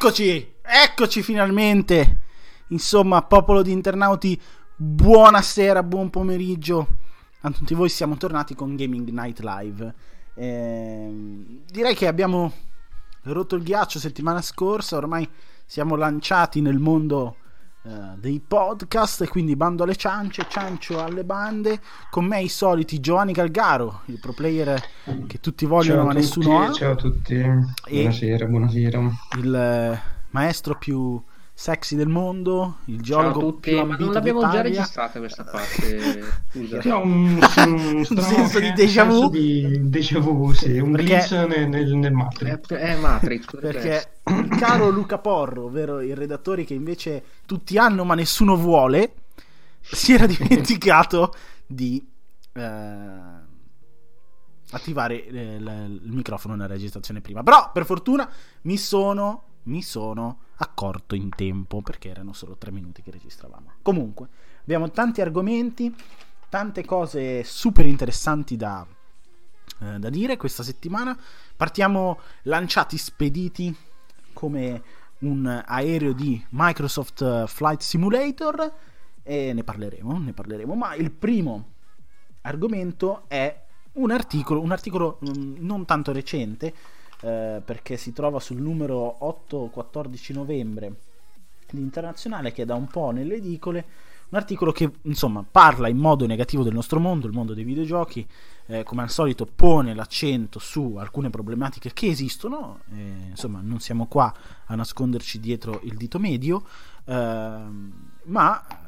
Eccoci, eccoci finalmente. Insomma, popolo di internauti, buonasera, buon pomeriggio a tutti voi. Siamo tornati con Gaming Night Live. Eh, direi che abbiamo rotto il ghiaccio settimana scorsa, ormai siamo lanciati nel mondo eh, dei podcast quindi bando alle ciance, ciancio alle bande. Con me i soliti Giovanni Galgaro, il pro player che tutti vogliono ciao ma nessuno ha. Ciao a tutti, buonasera, buonasera. Il eh, maestro più sexy del mondo, il geologo più ma ambito non l'abbiamo già registrata questa parte? Scusa. Un, un, strano senso di déjà vu. senso di déjà vu, sì, un Perché- glitch nel, nel, nel Matrix. È, è Matrix. Perché il caro Luca Porro, ovvero il redattore che invece tutti hanno ma nessuno vuole, si era dimenticato di eh, attivare eh, l- il microfono nella registrazione prima. Però per fortuna mi sono, mi sono accorto in tempo perché erano solo tre minuti che registravamo. Comunque, abbiamo tanti argomenti, tante cose super interessanti da, eh, da dire questa settimana. Partiamo lanciati spediti come un aereo di Microsoft eh, Flight Simulator e ne parleremo, ne parleremo, ma il primo argomento è un articolo, un articolo mm, non tanto recente eh, perché si trova sul numero 8-14 novembre di Internazionale che è da un po' nelle edicole. Un articolo che insomma parla in modo negativo del nostro mondo, il mondo dei videogiochi, eh, come al solito pone l'accento su alcune problematiche che esistono, eh, insomma non siamo qua a nasconderci dietro il dito medio, ehm, ma eh,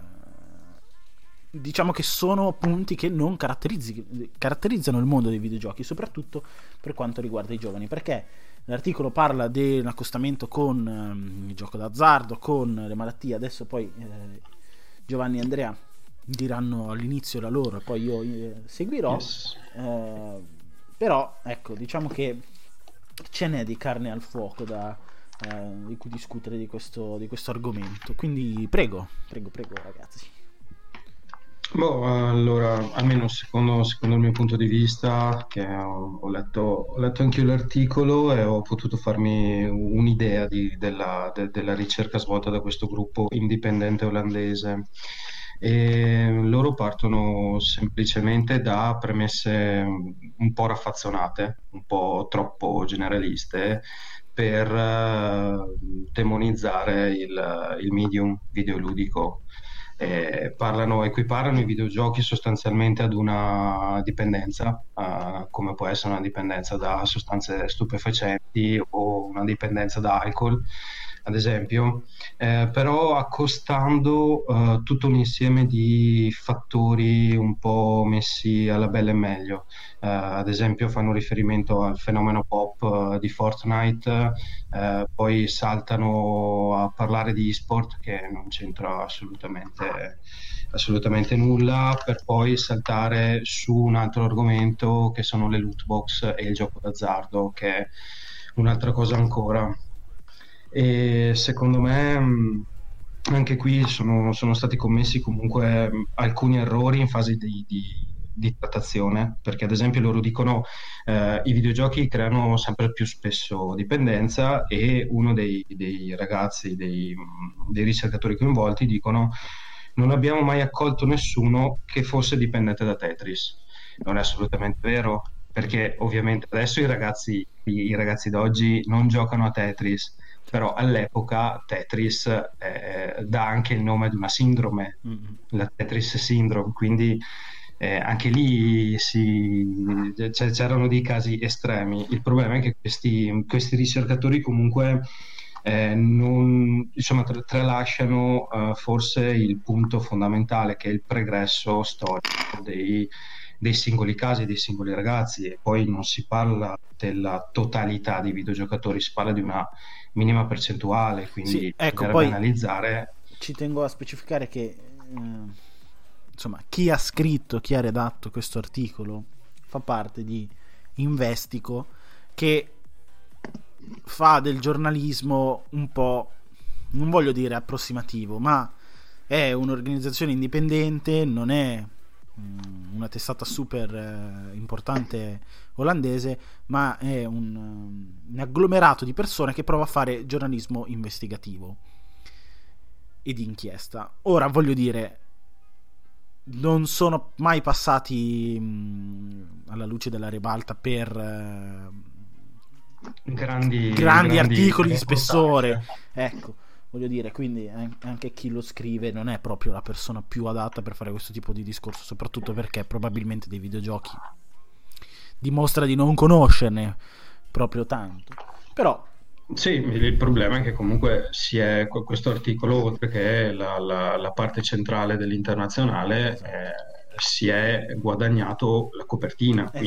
diciamo che sono punti che non caratterizzano il mondo dei videogiochi, soprattutto per quanto riguarda i giovani, perché l'articolo parla dell'accostamento con ehm, il gioco d'azzardo, con le malattie, adesso poi eh, Giovanni e Andrea diranno all'inizio la loro e poi io eh, seguirò. Yes. Eh, però ecco, diciamo che ce n'è di carne al fuoco da, eh, di cui discutere di questo, di questo argomento. Quindi prego, prego, prego ragazzi. Boh, allora, almeno secondo, secondo il mio punto di vista, che ho, ho letto, ho letto anche io l'articolo e ho potuto farmi un'idea di- della, de- della ricerca svolta da questo gruppo indipendente olandese. E loro partono semplicemente da premesse un po' raffazzonate, un po' troppo generaliste, per eh, demonizzare il, il medium videoludico eh, parlano, equiparano i videogiochi sostanzialmente ad una dipendenza, eh, come può essere una dipendenza da sostanze stupefacenti o una dipendenza da alcol, ad esempio, eh, però accostando eh, tutto un insieme di fattori un po' messi alla bella e meglio. Eh, ad esempio, fanno riferimento al fenomeno pop eh, di Fortnite, eh, poi saltano a parlare di e-sport che non c'entra assolutamente, assolutamente nulla, per poi saltare su un altro argomento che sono le loot box e il gioco d'azzardo, che è un'altra cosa ancora. E secondo me anche qui sono, sono stati commessi comunque alcuni errori in fase di, di- di trattazione, perché ad esempio loro dicono eh, i videogiochi creano sempre più spesso dipendenza e uno dei, dei ragazzi, dei, dei ricercatori coinvolti dicono non abbiamo mai accolto nessuno che fosse dipendente da Tetris. Non è assolutamente vero, perché ovviamente adesso i ragazzi, i ragazzi d'oggi non giocano a Tetris, però all'epoca Tetris eh, dà anche il nome ad una sindrome, Mm-mm. la Tetris Syndrome, quindi eh, anche lì si- c- c'erano dei casi estremi. Il problema è che questi, questi ricercatori comunque eh, non, insomma, tra- tralasciano eh, forse il punto fondamentale che è il pregresso storico dei, dei singoli casi, dei singoli ragazzi e poi non si parla della totalità dei videogiocatori, si parla di una minima percentuale, quindi Sì, ecco, poi- analizzare. Ci tengo a specificare che eh, insomma, chi ha scritto, chi ha redatto questo articolo fa parte di Investico che fa del giornalismo un po' non voglio dire approssimativo, ma è un'organizzazione indipendente, non è una testata super eh, importante olandese, ma è un, um, un agglomerato di persone che prova a fare giornalismo investigativo e di inchiesta. Ora voglio dire, non sono mai passati mh, alla luce della ribalta per eh, grandi, grandi, articoli di spessore. Ecco, voglio dire, quindi anche chi lo scrive non è proprio la persona più adatta per fare questo tipo di discorso, soprattutto perché probabilmente dei videogiochi dimostra di non conoscerne proprio tanto. Però sì, il problema è che comunque si è, questo articolo, oltre che la, la, la parte centrale dell'internazionale, eh, si è guadagnato la copertina, esatto.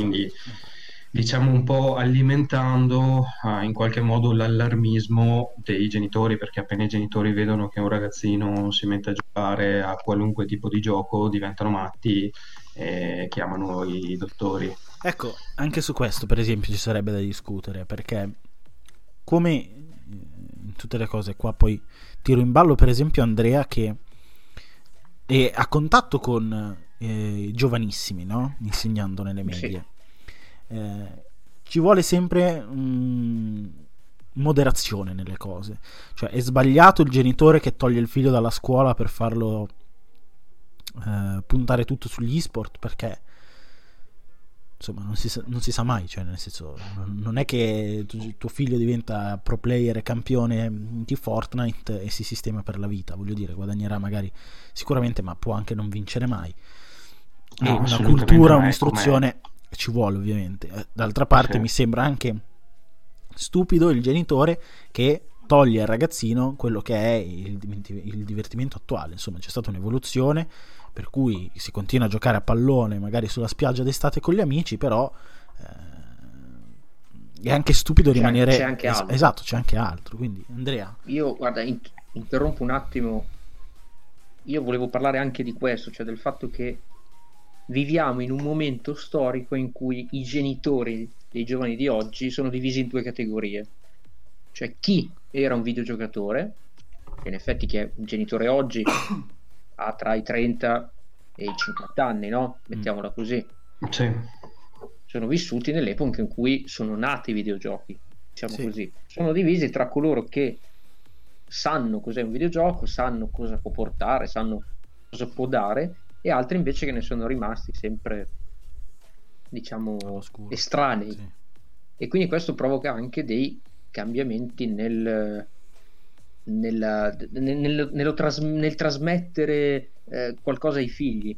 Diciamo un po' alimentando eh, in qualche modo l'allarmismo dei genitori, perché appena i genitori vedono che un ragazzino si mette a giocare a qualunque tipo di gioco, diventano matti e chiamano i dottori. Ecco, anche su questo per esempio ci sarebbe da discutere, perché come in tutte le cose qua poi tiro in ballo per esempio Andrea che è a contatto con eh, giovanissimi no? insegnando nelle medie sì. Eh, ci vuole sempre um, moderazione nelle cose. Cioè è sbagliato il genitore che toglie il figlio dalla scuola per farlo eh, puntare tutto sugli sport perché? Insomma non si, sa, non si sa mai, cioè nel senso non, è che tu, tuo figlio diventa pro player e campione di Fortnite e si sistema per la vita, voglio dire, guadagnerà magari sicuramente, ma può anche non vincere mai. E no, una cultura, un'istruzione ci vuole ovviamente. Eh, d'altra parte sì. mi sembra anche stupido il genitore che toglie al ragazzino quello che è il, il divertimento attuale, insomma c'è stata un'evoluzione per cui si continua a giocare a pallone magari sulla spiaggia d'estate con gli amici, però eh, è anche stupido c'è rimanere... C'è anche es- altro. Esatto, c'è anche altro, quindi Andrea. Io, guarda, in- interrompo un attimo, io volevo parlare anche di questo, cioè del fatto che viviamo in un momento storico in cui i genitori dei giovani di oggi sono divisi in due categorie. Cioè chi era un videogiocatore, che in effetti chi è un genitore oggi ha tra i 30 e i 50 anni, no? Mettiamola così. Sì. Sono vissuti nell'epoca in cui sono nati i videogiochi, diciamo sì. così. Sono divisi tra coloro che sanno cos'è un videogioco, sanno cosa può portare, sanno cosa può dare, e altri invece che ne sono rimasti sempre, diciamo, estranei. Sì. E quindi questo provoca anche dei cambiamenti nel, nella, nel, nello tras, nel trasmettere eh, qualcosa ai figli.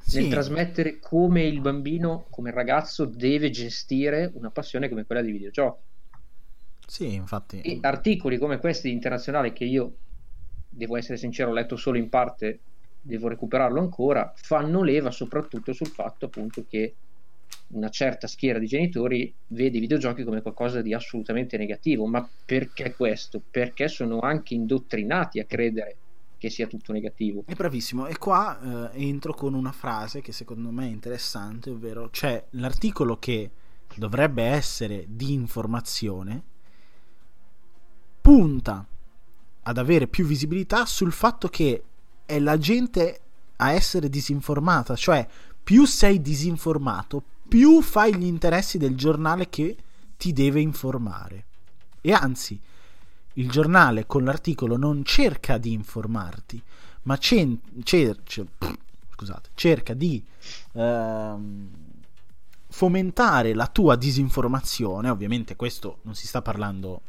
Sì. Nel trasmettere come il bambino, come il ragazzo deve gestire una passione come quella dei videogiochi. Sì, infatti. E articoli come questi di internazionale che io devo essere sincero, ho letto solo in parte, devo recuperarlo ancora, fanno leva soprattutto sul fatto appunto che una certa schiera di genitori vede i videogiochi come qualcosa di assolutamente negativo. Ma perché questo? Perché sono anche indottrinati a credere che sia tutto negativo. È bravissimo. E qua eh, entro con una frase che secondo me è interessante, ovvero c'è l'articolo che dovrebbe essere di informazione, punta ad avere più visibilità sul fatto che è la gente a essere disinformata, cioè più sei disinformato, più fai gli interessi del giornale che ti deve informare. E anzi, il giornale con l'articolo non cerca di informarti, ma cen- cer- cer- scusate, cerca di ehm, fomentare la tua disinformazione. Ovviamente questo non si sta parlando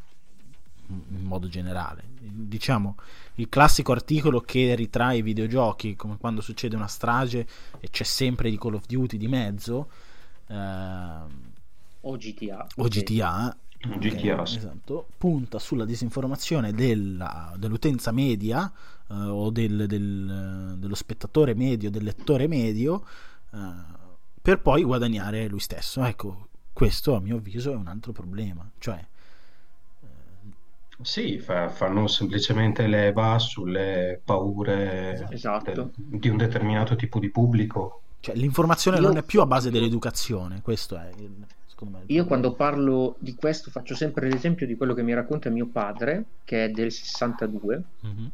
in modo generale. Diciamo il classico articolo che ritrae i videogiochi, come quando succede una strage e c'è sempre di Call of Duty di mezzo eh, o GTA. O GTA. GTA sì. esatto, punta sulla disinformazione della, dell'utenza media eh, o del, del, dello spettatore medio, del lettore medio, eh, per poi guadagnare lui stesso. Ecco, questo a mio avviso è un altro problema. Cioè, eh, sì, fa, fanno semplicemente leva sulle paure esatto. del, di un determinato tipo di pubblico. Cioè, l'informazione io... non è più a base dell'educazione, questo è il, secondo me. Io quando parlo di questo faccio sempre l'esempio di quello che mi racconta mio padre, che è del 62, mm-hmm.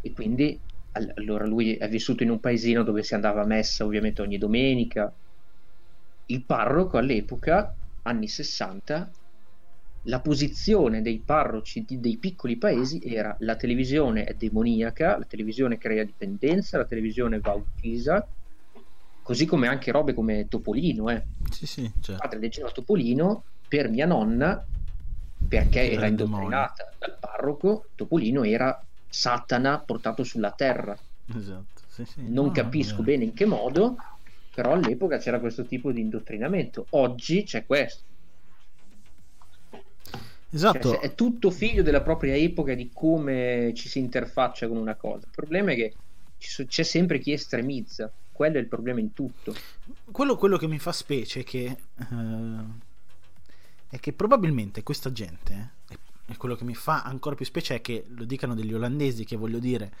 e quindi allora lui è vissuto in un paesino dove si andava a messa ovviamente ogni domenica. Il parroco all'epoca, anni 60, la posizione dei parroci di, dei piccoli paesi era la televisione è demoniaca, la televisione crea dipendenza, la televisione va uccisa, così come anche robe come Topolino. Eh. Sì, sì, certo. Padre leggeva Topolino per mia nonna, perché era indottrinata dal parroco, Topolino era Satana portato sulla terra. Esatto. Sì, sì. Non no, capisco no, bene in che modo, però all'epoca c'era questo tipo di indottrinamento. Oggi c'è questo. Esatto. Cioè, è tutto figlio della propria epoca di come ci si interfaccia con una cosa. Il problema è che c'è sempre chi estremizza. Quello è il problema in tutto. Quello, quello che mi fa specie è che, uh, è che probabilmente questa gente, eh, e quello che mi fa ancora più specie è che lo dicano degli olandesi, che voglio dire,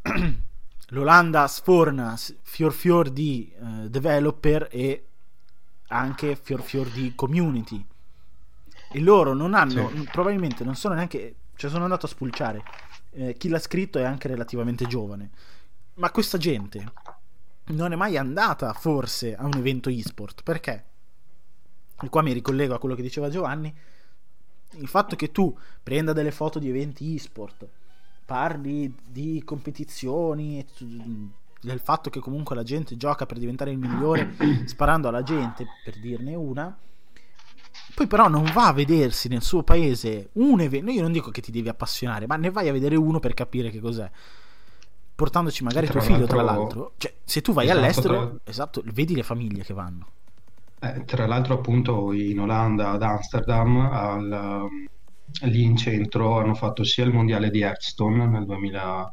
l'Olanda sforna fior fior di uh, developer e anche fior fior di community e loro non hanno, sì. probabilmente non sono neanche, cioè sono andato a spulciare, eh, chi l'ha scritto è anche relativamente giovane, ma questa gente non è mai andata forse a un evento e-sport, perché? E qua mi ricollego a quello che diceva Giovanni, il fatto che tu prenda delle foto di eventi e-sport, parli di competizioni, del fatto che comunque la gente gioca per diventare il migliore sparando alla gente, per dirne una, poi però non va a vedersi nel suo paese un evento, io non dico che ti devi appassionare, ma ne vai a vedere uno per capire che cos'è. Portandoci magari tuo figlio, tra l'altro. Cioè, se tu vai esatto, all'estero, tra... esatto, vedi le famiglie che vanno. Eh, tra l'altro appunto in Olanda, ad Amsterdam, al, lì in centro hanno fatto sia il mondiale di Hearthstone nel 2000,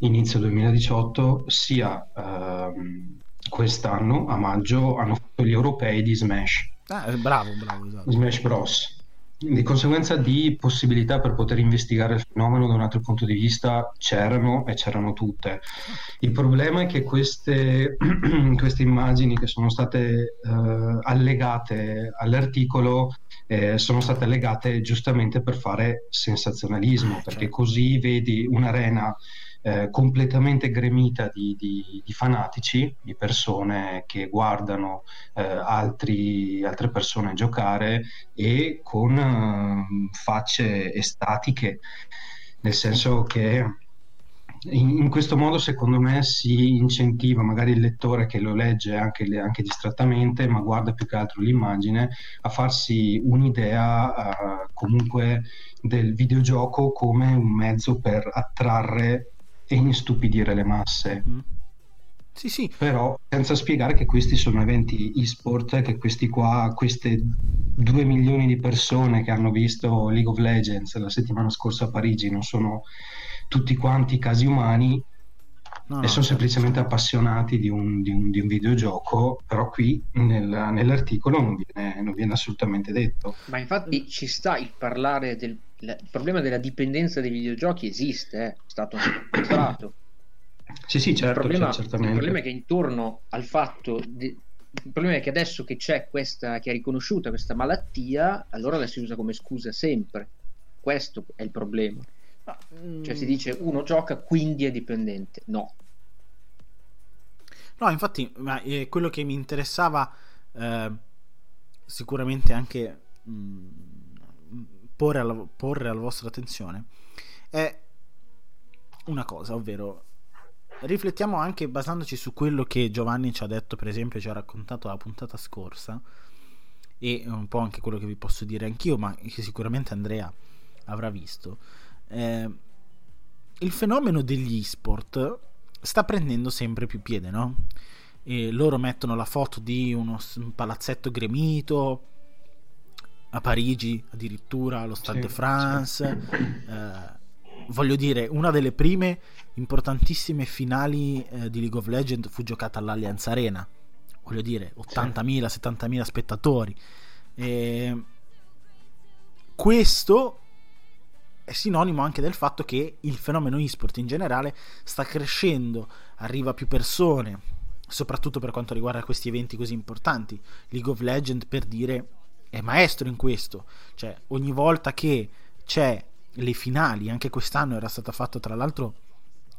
inizio 2018, sia ehm, quest'anno a maggio hanno fatto gli europei di Smash Ah, bravo, bravo, esatto. Smash Bros. Di conseguenza di possibilità per poter investigare il fenomeno da un altro punto di vista c'erano e c'erano tutte. Il problema è che queste, queste immagini che sono state eh, allegate all'articolo eh, sono state allegate giustamente per fare sensazionalismo, perché certo. così vedi un'arena eh, completamente gremita di, di, di, fanatici, di persone che guardano eh, altri, altre persone giocare e con eh, facce estatiche, nel senso che in, in, questo modo secondo me si incentiva magari il lettore che lo legge anche, anche distrattamente ma guarda più che altro l'immagine a farsi un'idea uh, comunque del videogioco come un mezzo per attrarre e instupidire le masse. Mm. Sì, sì. Però senza spiegare che questi sono eventi e-sport, che questi qua, queste due milioni di persone che hanno visto League of Legends la settimana scorsa a Parigi non sono tutti quanti casi umani no, e sono no, semplicemente certo. appassionati di un, di, un, di un, videogioco, però qui nel, nell'articolo non viene, non viene assolutamente detto. Ma infatti ci sta il parlare del il problema della dipendenza dei videogiochi esiste, eh, è stato dimostrato. Sì, sì, certo, il problema, certamente. Il problema è che intorno al fatto di, il problema è che adesso che c'è questa che è riconosciuta questa malattia, allora la si usa come scusa sempre. Questo è il problema. Ma, mm... Cioè si dice uno gioca quindi è dipendente. No. No, infatti, ma, eh, quello che mi interessava eh, sicuramente anche mh, mm, porre alla, porre alla vostra attenzione è una cosa, ovvero riflettiamo anche basandoci su quello che Giovanni ci ha detto, per esempio, ci ha raccontato la puntata scorsa e un po' anche quello che vi posso dire anch'io, ma che sicuramente Andrea avrà visto. Eh, il fenomeno degli e-sport sta prendendo sempre più piede, no? E loro mettono la foto di uno, un palazzetto gremito a Parigi addirittura allo Stade de France. Eh, voglio dire, una delle prime importantissime finali eh, di League of Legends fu giocata all'Allianz Arena. Voglio dire, 80.000, sì. 70.000 spettatori. E questo è sinonimo anche del fatto che il fenomeno e-sport in generale sta crescendo, arriva a più persone, soprattutto per quanto riguarda questi eventi così importanti. League of Legends, per dire, è maestro in questo. Cioè, ogni volta che c'è le finali, anche quest'anno era stata fatta tra l'altro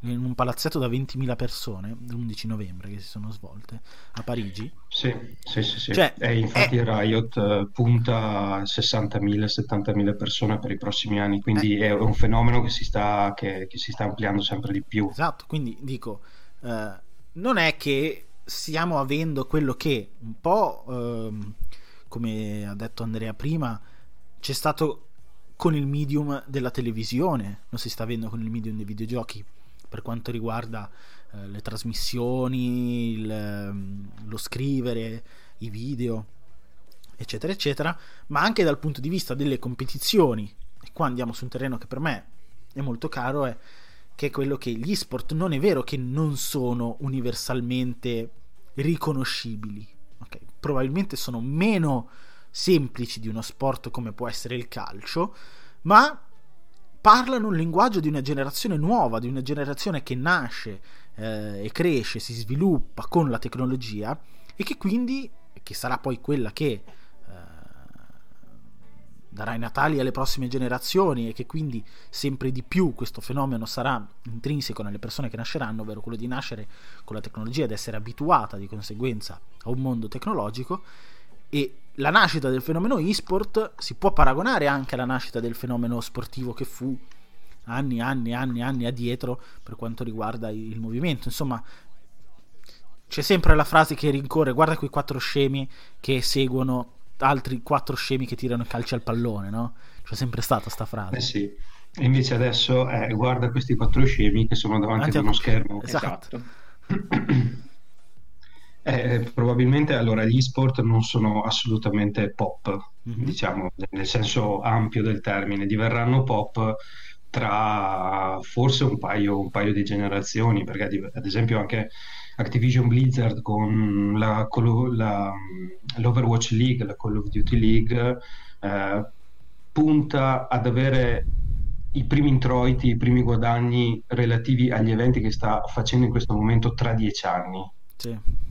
in un palazzetto da 20.000 persone l'11 novembre che si sono svolte a Parigi. Sì, sì, sì. sì. Cioè, e infatti è... Riot uh, punta a 60.000-70.000 persone per i prossimi anni, quindi è, è un fenomeno che si, sta, che, che si, sta, ampliando sempre di più. Esatto, quindi dico, uh, non è che stiamo avendo quello che un po', uh, come ha detto Andrea prima, c'è stato con il medium della televisione, non si sta avendo con il medium dei videogiochi per quanto riguarda eh, le trasmissioni, il, ehm, lo scrivere, i video, eccetera, eccetera, ma anche dal punto di vista delle competizioni. E qua andiamo su un terreno che per me è molto caro, è che è quello che gli sport non è vero che non sono universalmente riconoscibili. Okay? Probabilmente sono meno semplici di uno sport come può essere il calcio, ma parlano un linguaggio di una generazione nuova, di una generazione che nasce eh, e cresce, si sviluppa con la tecnologia e che quindi, che sarà poi quella che darà i natali alle prossime generazioni e che quindi sempre di più questo fenomeno sarà intrinseco nelle persone che nasceranno, ovvero quello di nascere con la tecnologia ed essere abituata di conseguenza a un mondo tecnologico e la nascita del fenomeno e-sport si può paragonare anche alla nascita del fenomeno sportivo che fu anni, anni, anni, anni addietro per quanto riguarda il movimento. Insomma, c'è sempre la frase che rincorre: guarda quei quattro scemi che seguono altri quattro scemi che tirano calci al pallone, no? C'è sempre stata sta frase. Eh sì. E invece adesso eh, guarda questi quattro scemi che sono davanti ad uno schermo. Esatto. Eh, probabilmente allora gli sport non sono assolutamente pop, mm-hmm. diciamo nel senso ampio del termine, diverranno pop tra forse un paio, un paio di generazioni, perché ad esempio anche Activision Blizzard con la, la, l'Overwatch League, la Call of Duty League, eh, punta ad avere i primi introiti, i primi guadagni relativi agli eventi che sta facendo in questo momento tra dieci anni. Sì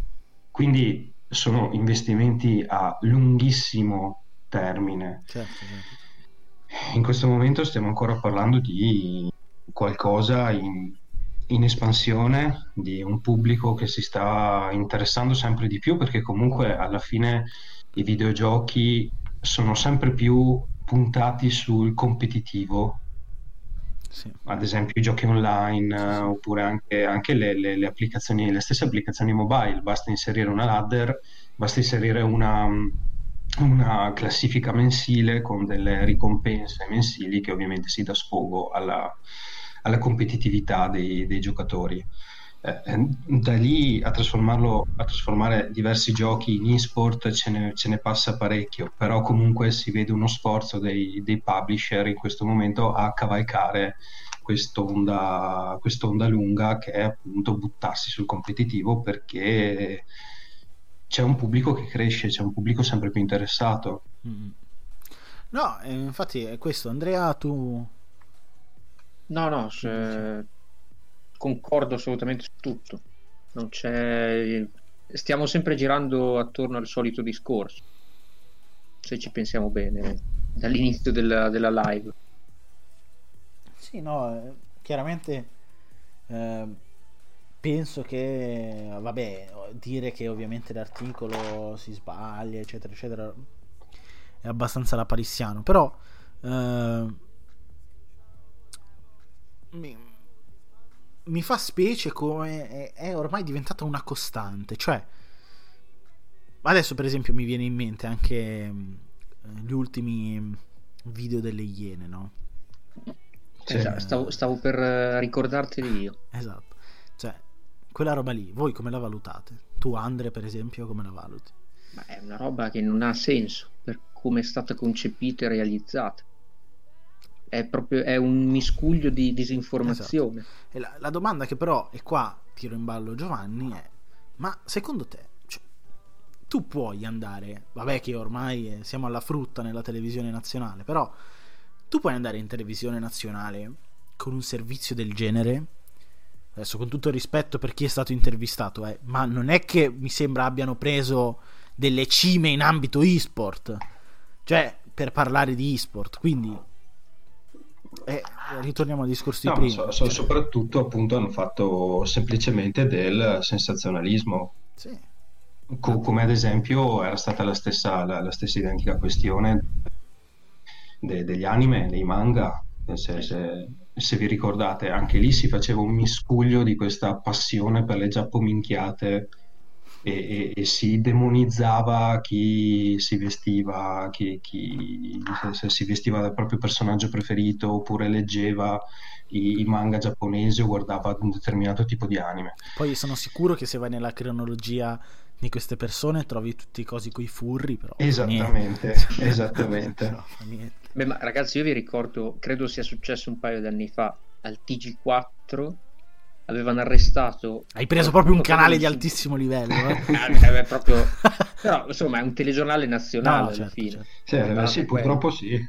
quindi sono investimenti a lunghissimo termine. Certo, certo. In questo momento stiamo ancora parlando di qualcosa in, in espansione, di un pubblico che si sta interessando sempre di più perché comunque alla fine i videogiochi sono sempre più puntati sul competitivo. Sì. ad esempio i giochi online uh, oppure anche, anche le, le, le, applicazioni, le stesse applicazioni mobile, basta inserire una ladder, basta inserire una, una classifica mensile con delle ricompense mensili che ovviamente si dà sfogo alla, alla competitività dei, dei giocatori. Eh, eh, da lì a, trasformarlo, a trasformare diversi giochi in e-sport ce ne, ce ne, passa parecchio, però comunque si vede uno sforzo dei, dei publisher in questo momento a cavalcare quest'onda, quest'onda lunga che è appunto buttarsi sul competitivo perché c'è un pubblico che cresce, c'è un pubblico sempre più interessato. Mm. No, eh, infatti è questo. Andrea, tu... No, no, se concordo assolutamente su tutto. Non c'è... Stiamo sempre girando attorno al solito discorso, se ci pensiamo bene, dall'inizio della, della live. Sì, no, eh, chiaramente eh, penso che, vabbè, dire che ovviamente l'articolo si sbaglia, eccetera, eccetera, è abbastanza lapalissiano, però... Eh, mi, mi fa specie come è, è, ormai diventata una costante. Cioè, adesso per esempio mi viene in mente anche mm, gli ultimi video delle iene, no? Esatto, stavo, stavo, per eh, ricordarteli io. Esatto. Cioè, quella roba lì, voi come la valutate? Tu, Andre, per esempio, come la valuti? Ma è una roba che non ha senso per come è stata concepita e realizzata è proprio è un miscuglio di disinformazione. Esatto. La, la, domanda che però, e qua tiro in ballo Giovanni, è: ma secondo te, cioè, tu puoi andare, vabbè che ormai siamo alla frutta nella televisione nazionale, però tu puoi andare in televisione nazionale con un servizio del genere? Adesso con tutto il rispetto per chi è stato intervistato, eh, ma non è che mi sembra abbiano preso delle cime in ambito e-sport, cioè per parlare di e-sport, quindi eh, ritorniamo al discorso di no, prima. So, so, soprattutto appunto hanno fatto semplicemente del sensazionalismo. Sì. Co- come ad esempio era stata la stessa, la, la stessa identica questione de- degli anime, dei manga. Se, se, se, vi ricordate, anche lì si faceva un miscuglio di questa passione per le giappominchiate e, e, e si demonizzava chi si vestiva, chi, chi se, si vestiva del proprio personaggio preferito oppure leggeva i, i, manga giapponesi o guardava un determinato tipo di anime. Poi sono sicuro che se vai nella cronologia di queste persone trovi tutti i cosi coi furri, però. Esattamente, esattamente. no, Beh, ma ragazzi, io vi ricordo, credo sia successo un paio di anni fa al TG4 avevano arrestato. Hai preso proprio un canale di altissimo livello. Eh? eh, proprio... Però insomma è un telegiornale nazionale no, alla certo, fine. Certo. Sì, sì purtroppo sì.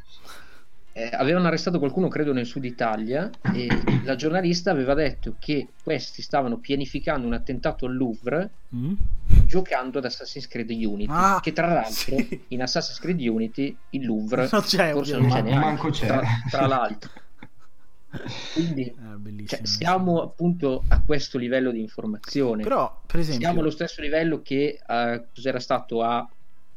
Eh, avevano arrestato qualcuno, credo, nel sud Italia e la giornalista aveva detto che questi stavano pianificando un attentato al Louvre mm. giocando ad Assassin's Creed Unity. Ah, che tra l'altro sì. in Assassin's Creed Unity il Louvre non c'è, forse non c'è neanche. Manco c'è. Tra, tra l'altro. Quindi eh, cioè, siamo appunto a questo livello di informazione. Però, per esempio, siamo allo stesso livello che uh, cos'era stato a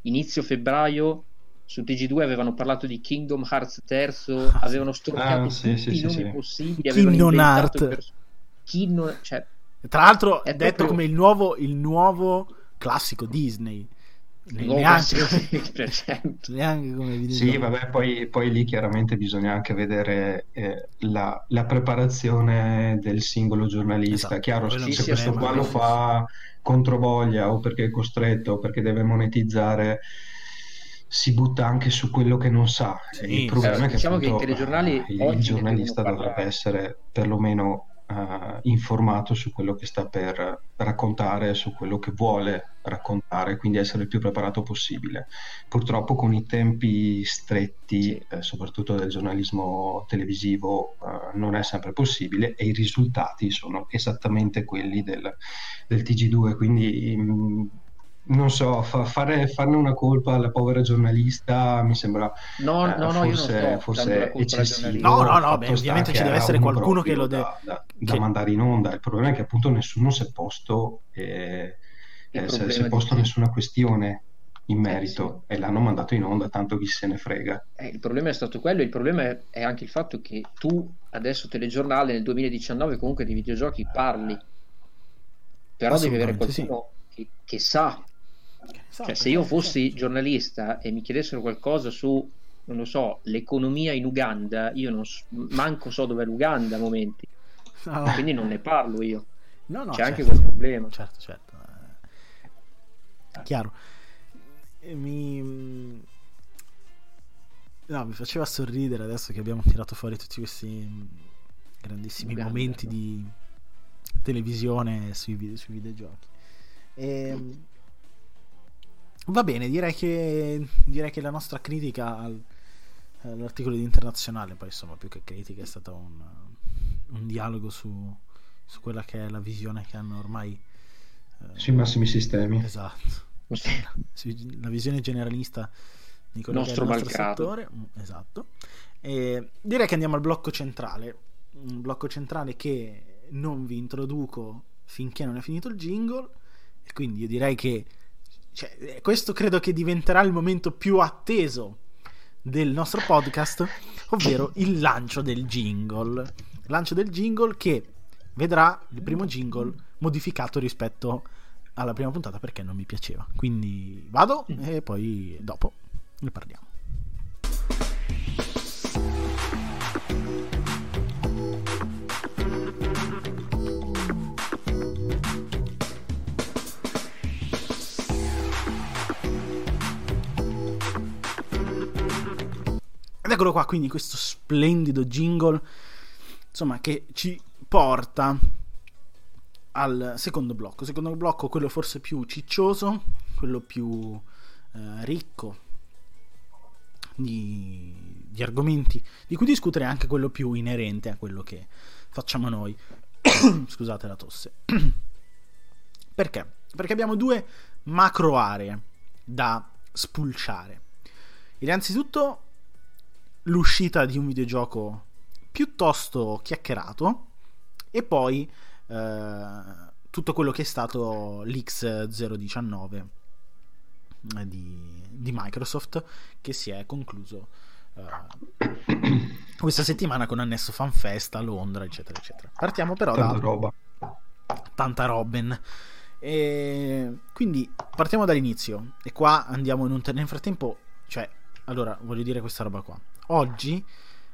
inizio febbraio su TG2 avevano parlato di Kingdom Hearts 3, ah, avevano storpiato ah, sì, tutti sì, i nomi sì, possibili, Kingdom Hearts. Kingdom... Cioè, Tra l'altro è detto proprio... come il nuovo, il nuovo classico Disney neanche, neanche come video sì vabbè poi, poi, lì chiaramente bisogna anche vedere eh, la, la, preparazione del singolo giornalista. Esatto. chiaro se, se questo qua lo fa controvoglia o perché è costretto o perché deve monetizzare si butta anche su quello che non sa. Sì, il problema eh, è che, diciamo appunto, che i telegiornali il giornalista dovrebbe essere perlomeno uh, informato su quello che sta per raccontare, su quello che vuole raccontare, quindi essere il più preparato possibile. Purtroppo con i tempi stretti, eh, soprattutto del giornalismo televisivo, uh, non è sempre possibile e i risultati sono esattamente quelli del, del TG2, quindi mh, non so, fa, fare, farne una colpa alla povera giornalista mi sembra no, eh, no, no, forse, forse eccessivo. No, no, no, beh, ovviamente ci deve essere qualcuno che lo deve... Da, da, che... mandare in onda. Il problema è che appunto nessuno si è posto, eh, eh, si è posto nessuna questione in eh, merito sì. e l'hanno mandato in onda, tanto chi se ne frega. Eh, il problema è stato quello, il problema è, è, anche il fatto che tu adesso telegiornale nel 2019 comunque di videogiochi parli, però devi avere qualcuno sì. che, che, sa Esatto, cioè, se io fossi giornalista e mi chiedessero qualcosa su, non lo so, l'economia in Uganda, io non so, manco so dov'è l'Uganda a momenti. No. Quindi non ne parlo io. No, no, C'è certo. anche quel problema. Certo, certo. Eh, chiaro. Mi... No, mi faceva sorridere adesso che abbiamo tirato fuori tutti questi grandissimi Uganda, momenti no? di televisione sui, video, sui videogiochi. E, ehm, Va bene, direi che, direi che la nostra critica al, all'articolo di internazionale, poi insomma più che critica, è stato un, un dialogo su, su, quella che è la visione che hanno ormai eh, sui massimi sistemi. Esatto. la visione generalista di quello nostro che è il nostro settore. Mm, esatto. E direi che andiamo al blocco centrale. Un blocco centrale che non vi introduco finché non è finito il jingle. E quindi io direi che cioè, eh, questo credo che diventerà il momento più atteso del nostro podcast, ovvero il lancio del jingle. Lancio del jingle che vedrà il primo jingle modificato rispetto alla prima puntata perché non mi piaceva. Quindi vado e poi dopo ne parliamo. Ed eccolo qua, quindi questo splendido jingle, insomma, che ci porta al secondo blocco. Secondo blocco, quello forse più ciccioso, quello più eh, ricco di, di, argomenti di cui discutere, anche quello più inerente a quello che facciamo noi. Scusate la tosse. Perché? Perché abbiamo due macro aree da spulciare. Innanzitutto l'uscita di un videogioco piuttosto chiacchierato e poi eh, tutto quello che è stato l'X019 eh, di, di, Microsoft che si è concluso eh, questa settimana con annesso fanfest a Londra eccetera eccetera. Partiamo però tanta da roba. tanta Robin. E quindi partiamo dall'inizio. E qua andiamo in un nel frattempo cioè allora voglio dire questa roba qua oggi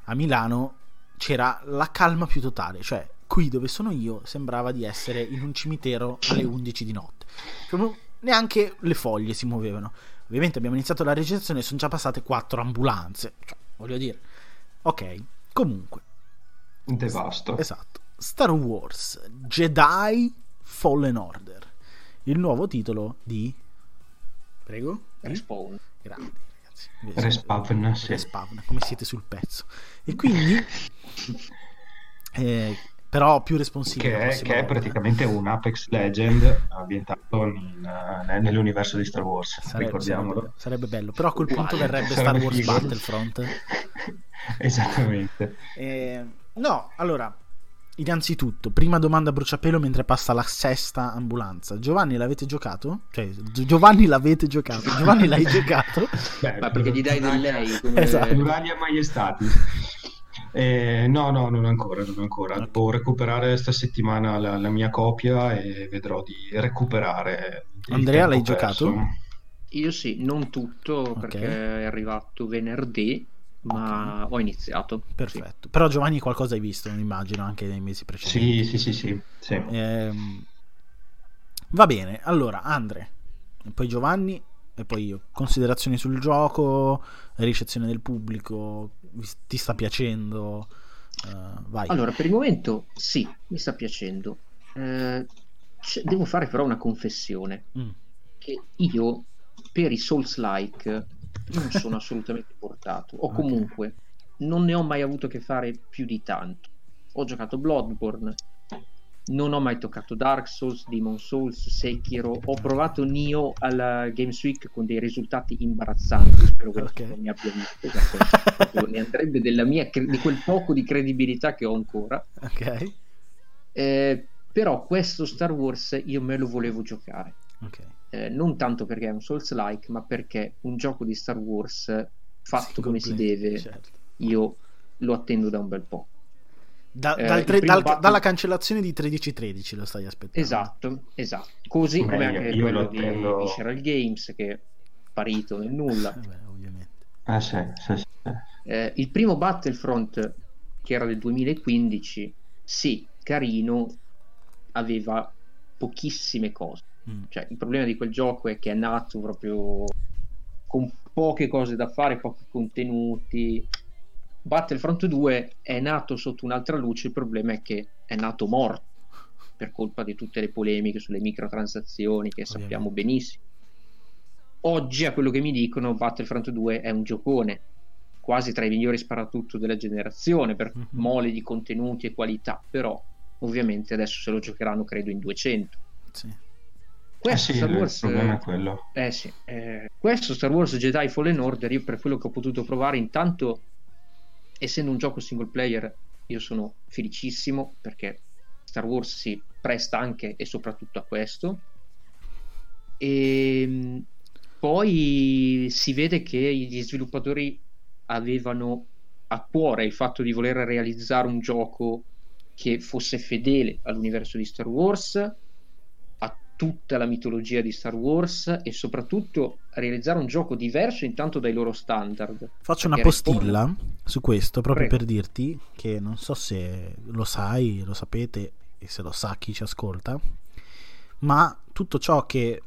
a Milano c'era la calma più totale cioè qui dove sono io sembrava di essere in un cimitero alle 11 di notte. Proprio neanche le foglie si muovevano. Ovviamente abbiamo iniziato la registrazione e sono già passate quattro ambulanze. Cioè, voglio dire ok comunque. Devasto esatto. Star Wars Jedi Fallen Order. Il nuovo titolo di prego? Respawn. Grandi ragazzi Respawn, sì. Respawn come siete sul pezzo. E quindi eh, però più responsibile che è, che è praticamente un Apex Legend ambientato in, uh, nell'universo di Star Wars sarebbe, ricordiamolo. sarebbe, sarebbe, bello però a quel punto verrebbe Star Wars figo. Battlefront. Esattamente. Eh, no allora Innanzitutto, prima domanda a bruciapelo mentre passa la sesta ambulanza. Giovanni l'avete giocato? Cioè, Giovanni l'avete giocato? Giovanni l'hai giocato? Beh, Ma perché gli dai del lei? Come... Esatto. Pluralia Maiestati. Eh, no, no, non ancora, non ancora. Okay. Devo recuperare questa settimana la, la, mia copia e vedrò di recuperare. Andrea, l'hai perso. giocato? Io sì, non tutto okay. perché è arrivato venerdì ma okay. ho iniziato. Perfetto. Sì. Però Giovanni qualcosa hai visto, immagino, anche nei mesi Sì, precedenti. sì, sì, sì. sì. Ehm... Va bene, allora Andre, e poi Giovanni e poi io. Considerazioni sul gioco, ricezione del pubblico, ti sta piacendo? Uh, vai. Allora, per il momento sì, mi sta piacendo. Eh, devo fare però una confessione. Mm. Che io per i Souls-like non sono assolutamente portato, o comunque okay. non ne ho mai avuto a che fare più di tanto. Ho giocato Bloodborne, non ho mai toccato Dark Souls, Demon Souls, Sekiro, ho provato Nio alla Games Week con dei risultati imbarazzanti, spero che okay. non mi abbia visto, perché ne andrebbe mia, di quel poco di credibilità che ho ancora. Ok. Eh, però questo Star Wars io me lo volevo giocare. Ok eh, non tanto perché è un Souls-like, ma perché un gioco di Star Wars fatto Single come si deve, certo. io lo attendo da un bel po'. Da, eh, dal tre, dal, battle... Dalla cancellazione di 1313 lo stai aspettando. Esatto, esatto. Così come anche io quello di, attendo... di Sheryl Games che è sparito nel nulla. Eh beh, ovviamente. Ah, sì, sì, sì. Eh, il primo Battlefront, che era del 2015, sì, carino, aveva pochissime cose Mm. Cioè, il problema di quel gioco è che è nato proprio con poche cose da fare, pochi contenuti. Battlefront 2 è nato sotto un'altra luce, il problema è che è nato morto per colpa di tutte le polemiche sulle microtransazioni che Ovviamente. sappiamo benissimo. Oggi, a quello che mi dicono, Battlefront 2 è un giocone, quasi tra i migliori sparatutto della generazione per mm-hmm. mole di contenuti e qualità, però ovviamente adesso se lo giocheranno credo in 200. Sì. Questo eh sì, Star Wars, il problema è quello. Eh sì, eh, questo Star Wars Jedi Fallen Order, io per quello che ho potuto provare, intanto, essendo un gioco single player, io sono felicissimo perché Star Wars si presta anche e soprattutto a questo. E ehm, poi si vede che gli sviluppatori avevano a cuore il fatto di voler realizzare un gioco che fosse fedele all'universo di Star Wars tutta la mitologia di Star Wars e soprattutto realizzare un gioco diverso intanto dai loro standard. Faccio una postilla risponde... su questo proprio Prego. per dirti che non so se lo sai, lo sapete e se lo sa chi ci ascolta, ma tutto ciò che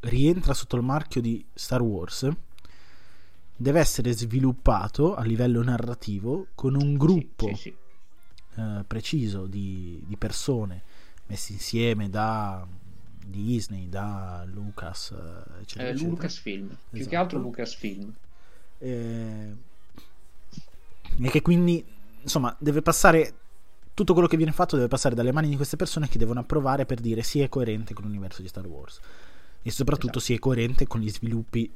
rientra sotto il marchio di Star Wars deve essere sviluppato a livello narrativo con un gruppo sì, sì, sì. Eh, preciso di, di persone messi insieme da Disney, da Lucas, eh, eccetera, eh, Lucasfilm, esatto. più che esatto. altro Lucasfilm. Eh, e che quindi, insomma, deve passare tutto quello che viene fatto deve passare dalle mani di queste persone che devono approvare per dire sì è coerente con l'universo di Star Wars e soprattutto esatto. sì è coerente con gli sviluppi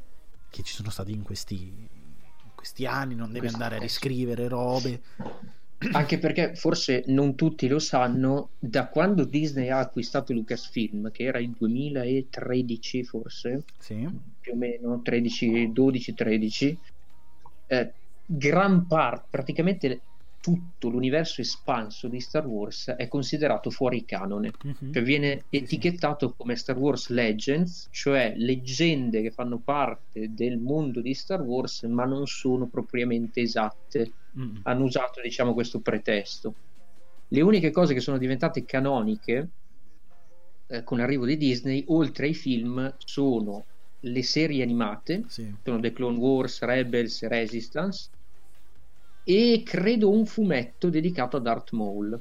che ci sono stati in questi, in questi anni, non deve andare a riscrivere robe Anche perché forse non tutti lo sanno, da quando Disney ha acquistato Lucasfilm, che era il 2013 forse, sì. più o meno 13, 12, 13, eh, gran parte, praticamente tutto l'universo espanso di Star Wars è considerato fuori canone, mm-hmm. cioè viene etichettato come Star Wars Legends, cioè leggende che fanno parte del mondo di Star Wars ma non sono propriamente esatte. Mm-hmm. Hanno usato diciamo questo pretesto. Le uniche cose che sono diventate canoniche eh, con l'arrivo di Disney, oltre ai film, sono le serie animate, sì. sono The Clone Wars, Rebels Resistance, e credo un fumetto dedicato a Darth Maul.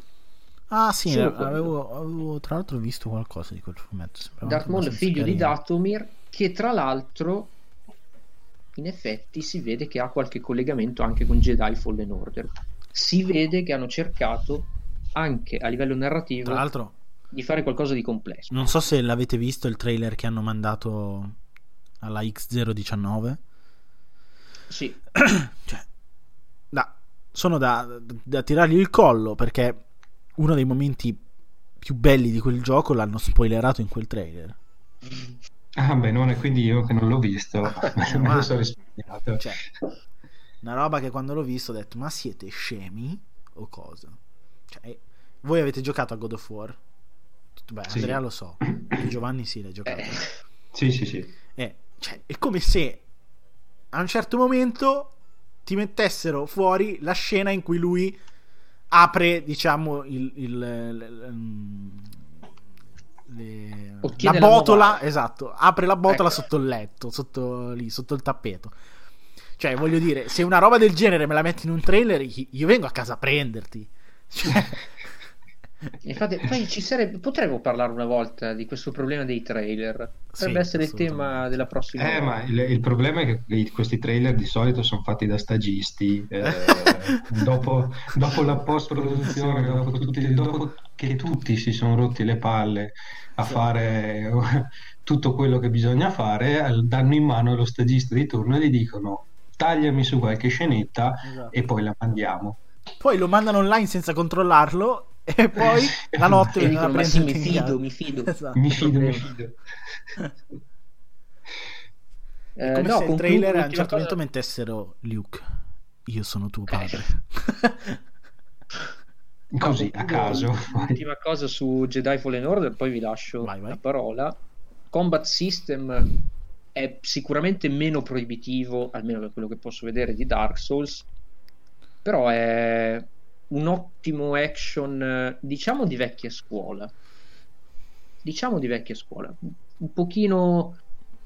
Ah sì, avevo, avevo, tra l'altro visto qualcosa di quel fumetto. Darth Maul, figlio carino. di Datomir, che tra l'altro in effetti si vede che ha qualche collegamento anche con Jedi Fallen Order. Si vede che hanno cercato anche a livello narrativo tra l'altro, di fare qualcosa di complesso. Non so se l'avete visto il trailer che hanno mandato alla X019. Sì. cioè, sono da, da tirargli il collo perché uno dei momenti più belli di quel gioco l'hanno spoilerato in quel trailer. Ah, beh, non è quindi io che non l'ho visto, me lo sono risparmiato. Cioè, una roba che quando l'ho visto ho detto, ma siete scemi o cosa? Cioè, voi avete giocato a God of War? Beh, sì. Andrea lo so, Giovanni sì l'ha giocato. Eh. Sì, sì, sì. Eh, cioè, è come se a un certo momento ti mettessero fuori la scena in cui lui apre, diciamo, il, il, le, la botola, la esatto, apre la botola ecco. sotto il letto, sotto, lì, sotto il tappeto. Cioè, voglio dire, se una roba del genere me la metti in un trailer, io vengo a casa a prenderti. Cioè, Infatti, poi ci sarebbe, potremmo parlare una volta di questo problema dei trailer. Potrebbe sì, essere il tema della prossima. Eh, ma il, il, problema è che questi trailer di solito sono fatti da stagisti. Eh, dopo, dopo, la post-produzione, dopo, tutti, dopo, che tutti si sono rotti le palle a sì. fare tutto quello che bisogna fare, danno in mano allo stagista di turno e gli dicono tagliami su qualche scenetta esatto. e poi la mandiamo. Poi lo mandano online senza controllarlo e poi la notte e dicono, ma sì, mi fido, mi fido, esatto. mi fido, mi fido. Eh, come no, se il trailer a un certo cosa... momento mettessero Luke, io sono tuo padre. Così, a caso. Ultima cosa su Jedi Fallen Order, poi vi lascio vai, vai. la parola. Combat System è sicuramente meno proibitivo, almeno da quello che posso vedere, di Dark Souls, però è un ottimo action, diciamo di vecchia scuola. Diciamo di vecchia scuola. Un pochino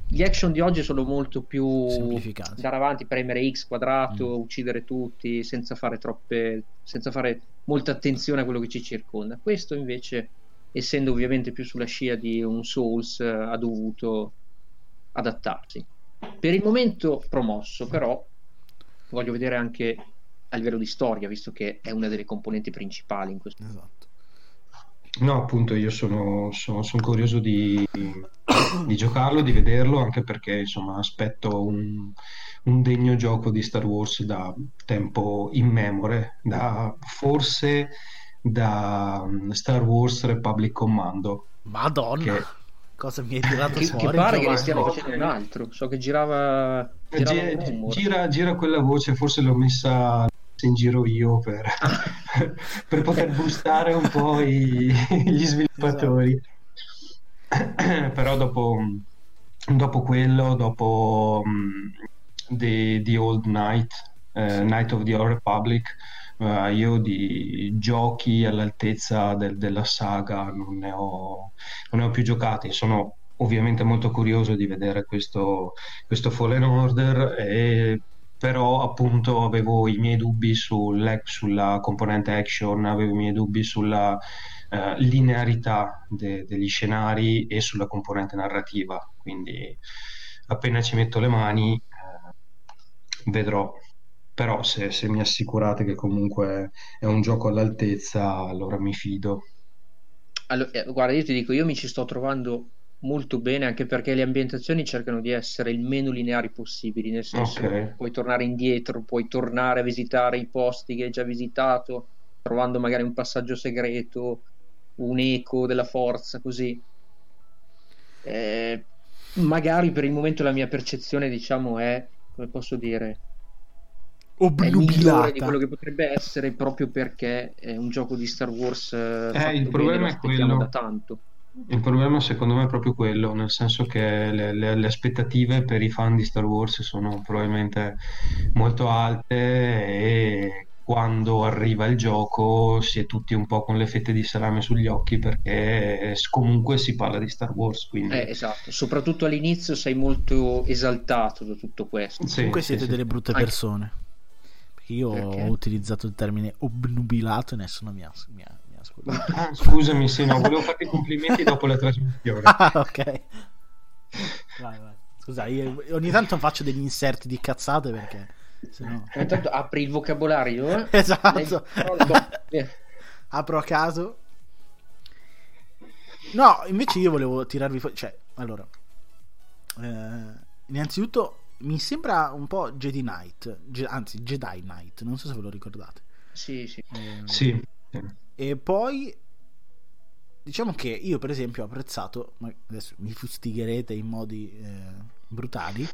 gli action di oggi sono molto più. Andare avanti, premere X quadrato, mm. uccidere tutti senza fare troppe senza fare molta attenzione a quello che ci circonda. Questo invece, essendo ovviamente più sulla scia di un Souls, ha dovuto adattarsi. Per il momento promosso, però voglio vedere anche a livello di storia, visto che è una delle componenti principali in questo. Esatto. No, appunto, io sono, sono, sono curioso di, di, giocarlo, di vederlo, anche perché insomma aspetto un, un, degno gioco di Star Wars da tempo immemore, da, forse da mm, Star Wars Republic Commando. Madonna! Che, cosa mi hai tirato che, fuori? Che pare che ne stiano facendo un altro. So che girava. girava gira, gira, quella voce, forse l'ho messa in giro io per, per poter boostare un po' i, gli sviluppatori. Esatto. Però dopo, dopo, quello, dopo um, the, the, Old Night, uh, Night of the Old Republic, uh, io di giochi all'altezza del, della saga non ne, ho, non ne ho più giocati. Sono ovviamente molto curioso di vedere questo, questo Fallen Order e però appunto avevo i miei dubbi sul, sulla componente action, avevo i miei dubbi sulla uh, linearità de, degli scenari e sulla componente narrativa, quindi appena ci metto le mani uh, vedrò. Però se, se mi assicurate che comunque è un gioco all'altezza, allora mi fido. Allora, eh, guarda, io ti dico, io mi ci sto trovando molto bene anche perché le ambientazioni cercano di essere il meno lineari possibili, nel senso okay. puoi tornare indietro, puoi tornare a visitare i posti che hai già visitato, trovando magari un passaggio segreto, un eco della forza, così. Eh, magari per il momento la mia percezione, diciamo, è, come posso dire, obnubilata di quello che potrebbe essere proprio perché è un gioco di Star Wars eh, eh il problema è quello da tanto il problema secondo me è proprio quello nel senso che le, le, le, aspettative per i fan di Star Wars sono probabilmente molto alte e quando arriva il gioco si è tutti un po' con le fette di salame sugli occhi perché comunque si parla di Star Wars quindi... eh, esatto soprattutto all'inizio sei molto esaltato da tutto questo sì, comunque siete sì, delle brutte persone io Perché? ho utilizzato il termine obnubilato e nessuno mi ha, mi ha. Ah, scusami, sì, no, volevo farti i complimenti dopo la trasmissione. Ah, ok. Vai, vai. Scusa, io ogni tanto faccio degli inserti di cazzate perché... Sennò... Intanto apri il vocabolario. Eh? Esatto. Apro a caso. No, invece io volevo tirarvi fuori... Cioè, allora... Eh, innanzitutto mi sembra un po' Jedi Knight, Ge- anzi Jedi Knight, non so se ve lo ricordate. Sì, sì. Eh, sì. E poi diciamo che io per esempio ho apprezzato, ma adesso mi fustigherete in modi eh, brutali,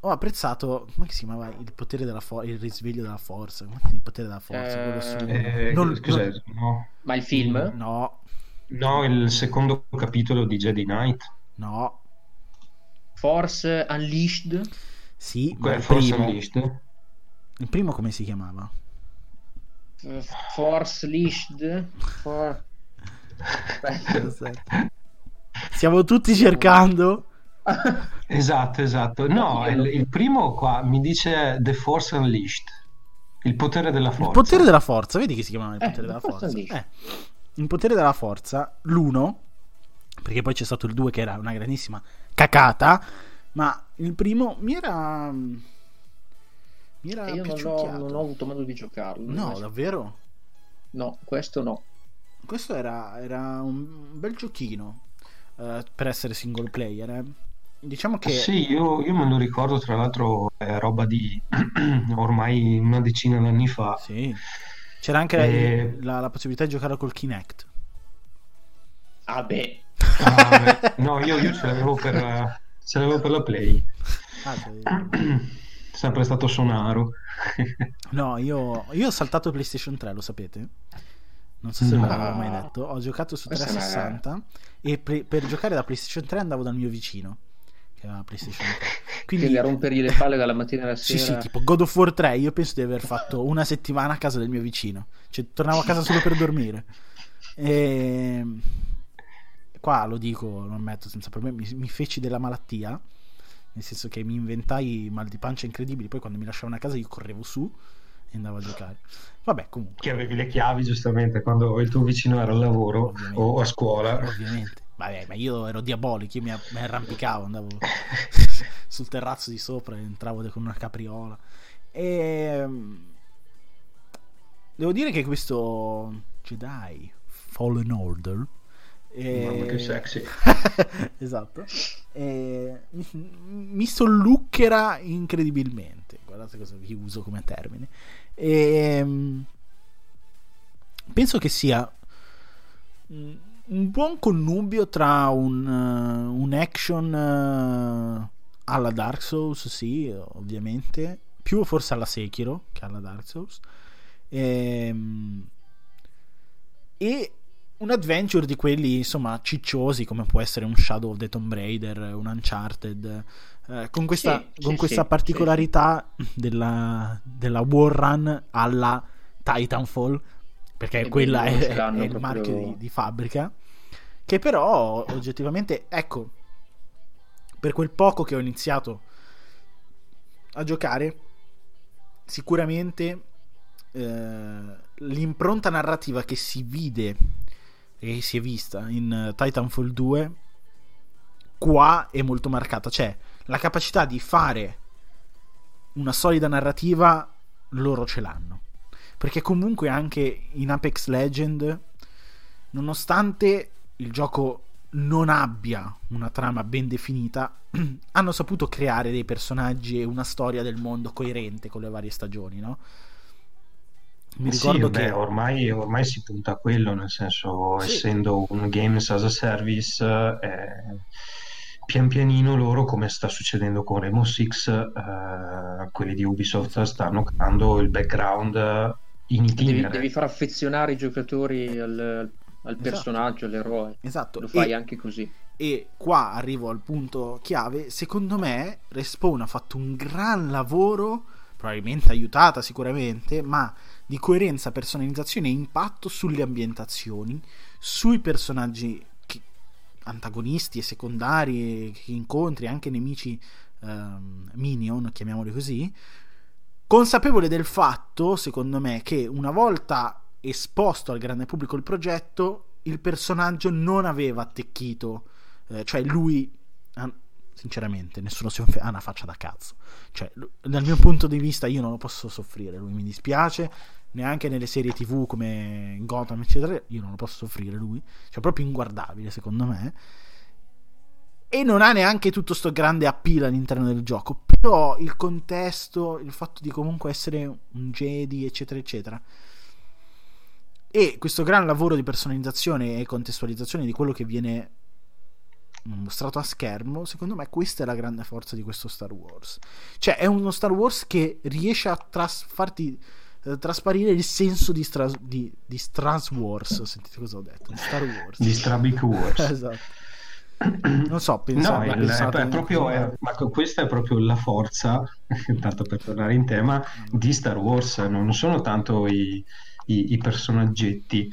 ho apprezzato come si chiamava il potere della forza il risveglio della forza il potere della forza eh, su... eh, non, non... No. ma il film no no il secondo capitolo di Jedi Knight no Force Unleashed? Sì, ma il Force primo... Unleashed? Il primo come si chiamava? Force Unleashed? For... Stiamo tutti cercando. esatto, esatto. No, il, il, primo qua mi dice The Force Unleashed. Il potere della forza. Il potere della forza, vedi che si chiamava il eh, potere eh, della forza? Eh. Il potere della forza, l'uno, perché poi c'è stato il 2 che era una grandissima cacata, ma il primo mi era... Mi era io non ho, non ho, avuto modo di giocarlo. No, questo. davvero? No, questo no. Questo era, era un bel giochino uh, per essere single player. Eh. Diciamo che... Sì, io, io, me lo ricordo, tra l'altro è roba di ormai una decina d'anni fa. Sì. C'era anche e... la, la, possibilità di giocare col Kinect. Ah beh, Ah, no, io, io, ce l'avevo per, ce l'avevo per la Play. Ah, Sempre stato sonaro. no, io, io, ho saltato PlayStation 3, lo sapete? Non so se no. ve l'avevo mai detto. Ho giocato su 360 e pre- per giocare da PlayStation 3 andavo dal mio vicino che aveva PlayStation 3. Quindi a rompergli le palle dalla mattina alla sera. Sì, sì, tipo God of War 3. Io penso di aver fatto una settimana a casa del mio vicino. Cioè, tornavo a casa solo per dormire. E qua lo dico, lo ammetto senza problemi, mi, mi feci della malattia, nel senso che mi inventai mal di pancia incredibili, poi quando mi lasciavano a casa io correvo su e andavo a giocare. Vabbè, comunque. Che avevi le chiavi giustamente quando il tuo vicino era al lavoro ovviamente, o a scuola. Ovviamente. Vabbè, ma io ero diabolico, io mi, arrampicavo, andavo sul terrazzo di sopra entravo con una capriola. E ehm, devo dire che questo Jedi Fallen Order e... Mamma che sexy. esatto. E... Mi, mi solluccherà incredibilmente. Guardate cosa vi uso come termine. E... Ehm, penso che sia un buon connubio tra un, uh, un action uh, alla Dark Souls, sì, ovviamente. Più forse alla Sekiro che alla Dark Souls. E, ehm, e un adventure di quelli insomma cicciosi come può essere un Shadow of the Tomb Raider, un Uncharted, eh, con questa, sì, con sì, questa sì, particolarità Della, della War Run alla Titanfall, perché e quella è, è, il proprio... marchio di, di fabbrica, che però oggettivamente, ecco, per quel poco che ho iniziato a giocare, sicuramente eh, l'impronta narrativa che si vide e si è vista in eh, Titanfall 2 qua è molto marcata cioè la capacità di fare una solida narrativa loro ce l'hanno perché comunque anche in Apex Legend nonostante il gioco non abbia una trama ben definita hanno saputo creare dei personaggi e una storia del mondo coerente con le varie stagioni no? Mi ricordo sì, che beh, ormai, ormai, si punta a quello, nel senso, sì. essendo un games as a service, eh, pian pianino loro, come sta succedendo con Rainbow Six, eh, quelli di Ubisoft stanno creando il background in itinere. Devi, devi far affezionare i giocatori al, al esatto. personaggio, all'eroe. Esatto. Lo fai e, anche così. E qua arrivo al punto chiave. Secondo me, Respawn ha fatto un gran lavoro, probabilmente aiutata sicuramente, ma di coerenza, personalizzazione e impatto sulle ambientazioni, sui personaggi che, antagonisti e secondari che incontri, anche nemici um, minion, chiamiamoli così, consapevole del fatto, secondo me, che una volta esposto al grande pubblico il progetto, il personaggio non aveva attecchito, eh, cioè lui, sinceramente, nessuno si ha una faccia da cazzo. Cioè, dal mio punto di vista, io non lo posso soffrire. Lui mi dispiace, neanche nelle serie tv come Gotham, eccetera. Io non lo posso soffrire lui, cioè, proprio inguardabile, secondo me. E non ha neanche tutto sto grande appeal all'interno del gioco. Però il contesto, il fatto di comunque essere un Jedi, eccetera, eccetera e questo gran lavoro di personalizzazione e contestualizzazione di quello che viene mostrato a schermo, secondo me questa è la grande forza di questo Star Wars. Cioè è uno Star Wars che riesce a tras- farti eh, trasparire il senso di, stra- di, di Stras Wars. Sentite cosa ho detto? Star Wars. Di Strabic Wars. esatto. Non so, pensate, no, il, è proprio, è, ma questa è proprio la forza, tanto per tornare in tema, di Star Wars. Non sono tanto i, i, i personaggetti,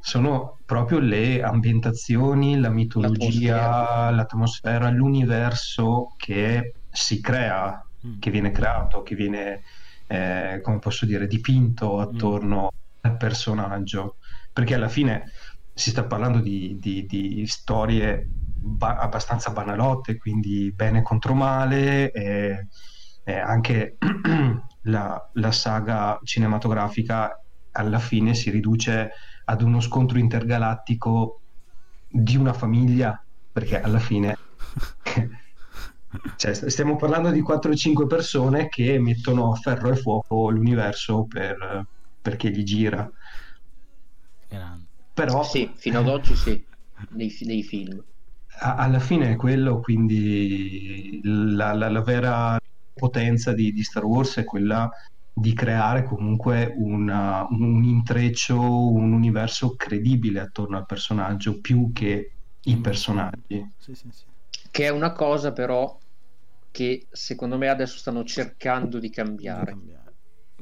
sono proprio le ambientazioni, la mitologia, l'atmosfera, l'atmosfera l'universo che si crea, mm. che viene creato, che viene, eh, come posso dire, dipinto attorno mm. al personaggio. Perché alla fine si sta parlando di, di, di storie ba- abbastanza banalotte, quindi bene contro male, e, e anche la, la, saga cinematografica alla fine si riduce ad uno scontro intergalattico di una famiglia, perché alla fine cioè, stiamo parlando di 4-5 persone che mettono a ferro e fuoco l'universo per, perché gli gira. Però, sì, fino ad oggi sì, dei, dei film. alla fine è quello, quindi la, la, la vera potenza di, di, Star Wars è quella di creare comunque una, un intreccio, un universo credibile attorno al personaggio più che i mm. personaggi. Sì, sì, sì. Che è una cosa però che secondo me adesso stanno cercando di cambiare.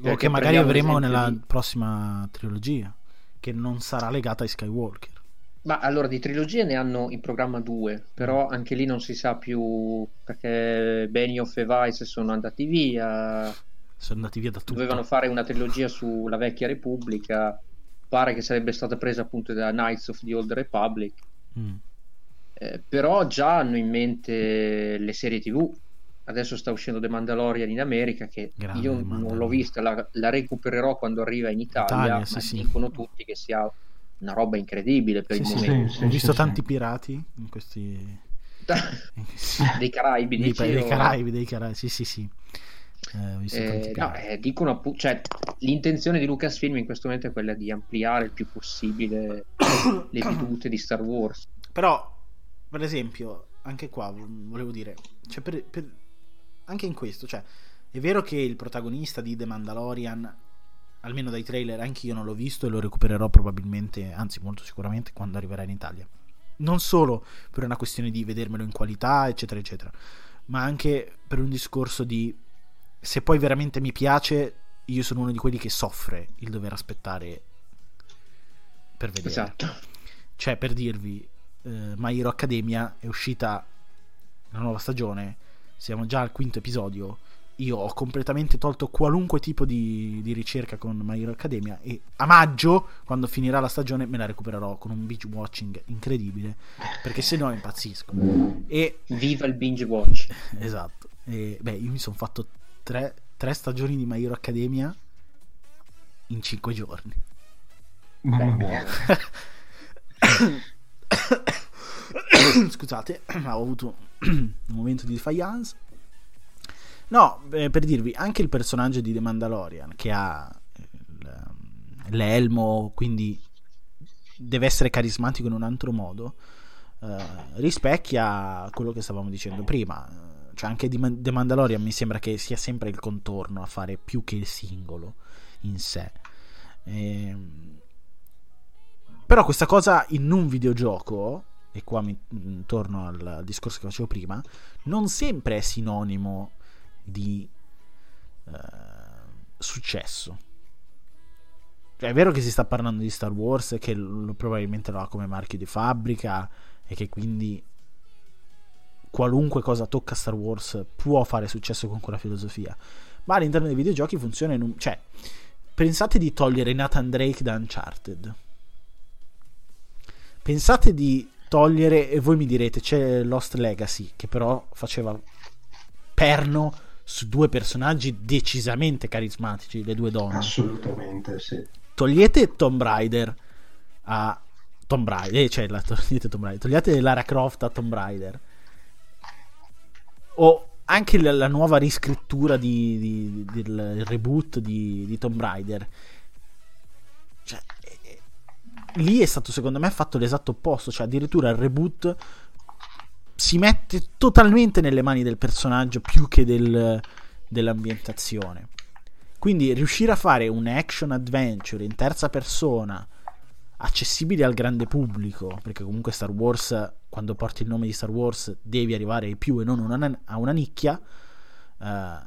O che magari avremo nella di... prossima trilogia, che non sarà legata ai Skywalker. Ma allora di trilogie ne hanno in programma due, però anche lì non si sa più perché Benioff e Vice sono andati via sono andati via da tutto. Dovevano fare una trilogia sulla vecchia Repubblica, pare che sarebbe stata presa appunto da Knights of the Old Republic. Mm. Eh, però già hanno in mente le serie TV. Adesso sta uscendo The Mandalorian in America, che Grande io non l'ho vista, la, la, recupererò quando arriva in Italia, Italia ma sì, dicono sì. tutti che sia una roba incredibile per sì, il momento. Ho visto tanti pirati in questi... dei Caraibi, dei, dei Caraibi, dei Caraibi, sì sì sì. Eh, eh, no, eh, dicono appunto, cioè, l'intenzione di Lucasfilm in questo momento è quella di ampliare il più possibile le vedute di Star Wars. Però, per esempio, anche qua volevo dire, cioè per, per, anche in questo, cioè, è vero che il protagonista di The Mandalorian, almeno dai trailer, anche io non l'ho visto e lo recupererò probabilmente, anzi molto sicuramente, quando arriverà in Italia. Non solo per una questione di vedermelo in qualità, eccetera, eccetera, ma anche per un discorso di se poi veramente mi piace, io sono uno di quelli che soffre il dover aspettare per vedere. Esatto. Cioè, per dirvi, eh, My Hero Academia è uscita la nuova stagione, siamo già al quinto episodio. Io ho completamente tolto qualunque tipo di, di ricerca con My Hero Academia e a maggio, quando finirà la stagione, me la recupererò con un binge watching incredibile, perché se no impazzisco. E... Viva il binge watch! esatto. E, beh, io mi sono fatto tre, tre stagioni di My Hero Academia in cinque giorni. Scusate, ho avuto un momento di defiance. No, eh, per dirvi, anche il personaggio di The Mandalorian che ha il, l'elmo, quindi deve essere carismatico in un altro modo, eh, rispecchia quello che stavamo dicendo prima. Cioè anche The Mandalorian mi sembra che sia sempre il contorno a fare più che il singolo in sé. E... Ehm, però questa cosa in un videogioco, e qua mi mm, torno al discorso che facevo prima, non sempre è sinonimo di uh, successo. Cioè, è vero che si sta parlando di Star Wars, che lo, probabilmente lo ha come marchio di fabbrica e che quindi qualunque cosa tocca Star Wars può fare successo con quella filosofia. Ma all'interno dei videogiochi funziona in un... cioè, pensate di togliere Nathan Drake da Uncharted. Pensate di togliere, e voi mi direte, c'è Lost Legacy, che però faceva perno su due personaggi decisamente carismatici, le due donne. Assolutamente, sì. Togliete Tomb Raider a Tomb Raider, eh, cioè la, togliete Tomb Raider, togliete Lara Croft a Tomb Raider. O anche la, la nuova riscrittura di, di, del reboot di, di Tomb Raider. Cioè, eh, lì è stato secondo me fatto l'esatto opposto, cioè addirittura il reboot si mette totalmente nelle mani del personaggio più che del, dell'ambientazione. Quindi riuscire a fare un action adventure in terza persona accessibile al grande pubblico, perché comunque Star Wars, quando porti il nome di Star Wars, devi arrivare ai più e non una, a una nicchia, eh,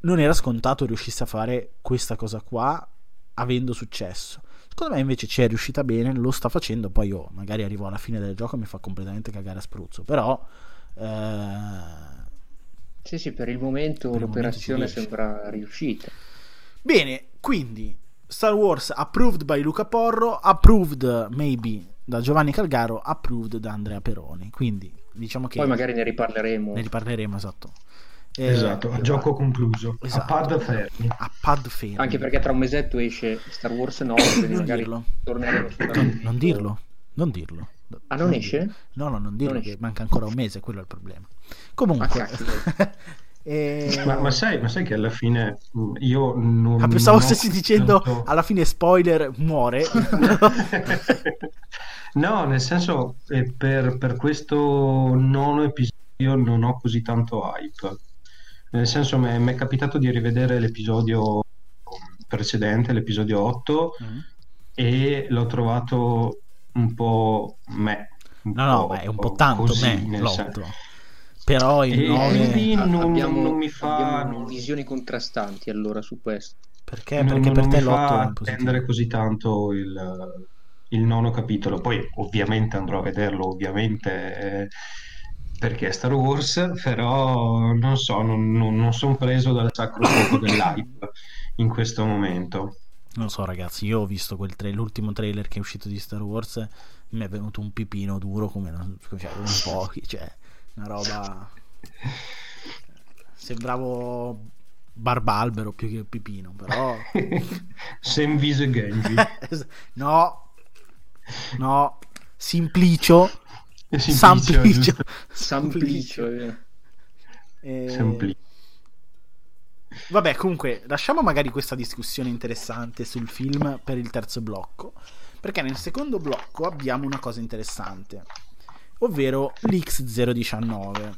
non era scontato riuscisse a fare questa cosa qua avendo successo. Secondo me invece ci è riuscita bene, lo sta facendo, poi io magari arrivo alla fine del gioco e mi fa completamente cagare a spruzzo, però... Eh... Sì, sì, per il momento per l'operazione il momento sembra riuscita. Bene, quindi Star Wars approved by Luca Porro, approved maybe da Giovanni Calgaro, approved da Andrea Peroni. Quindi diciamo che... Poi magari ne riparleremo. Ne riparleremo, esatto. Eh, esatto, a gioco concluso, esatto. a pad fermi. A pad fermi. Anche perché tra un mesetto esce Star Wars 9, quindi non magari dirlo. torneremo non, non dirlo, non dirlo. Ah, non, non esce? Dirlo. No, no, non dirlo, non che esce. manca ancora un mese, quello è il problema. Comunque... E... Ma, ma, sai, ma, sai, che alla fine mm, io non. Ah, pensavo stessi dicendo tanto... alla fine spoiler muore. no, nel senso, eh, per, per questo nono episodio non ho così tanto hype. Nel senso, mi è capitato di rivedere l'episodio precedente, l'episodio 8, mm. e l'ho trovato un po' me. Un no, no, beh, è un po' tanto così, me, l'8. Però il 9 non, abbiamo, non mi fa abbiamo visioni contrastanti allora su questo. Perché? Perché per te l'8 è attendere così tanto il, il, nono capitolo. Poi ovviamente andrò a vederlo, ovviamente eh, perché è Star Wars, però non so, non, non, non sono preso dal sacro fuoco dell'hype in questo momento. Non so, ragazzi, io ho visto quel tra- l'ultimo trailer che è uscito di Star Wars. Mi è venuto un pipino duro come non, cioè, un pochi, cioè una roba sembravo barbalbero più che pipino però Semviso e Genji no no Simplicio Samplicio Samplicio. Samplicio Vabbè, comunque, lasciamo magari questa discussione interessante sul film per il terzo blocco. Perché nel secondo blocco abbiamo una cosa interessante ovvero l'X019.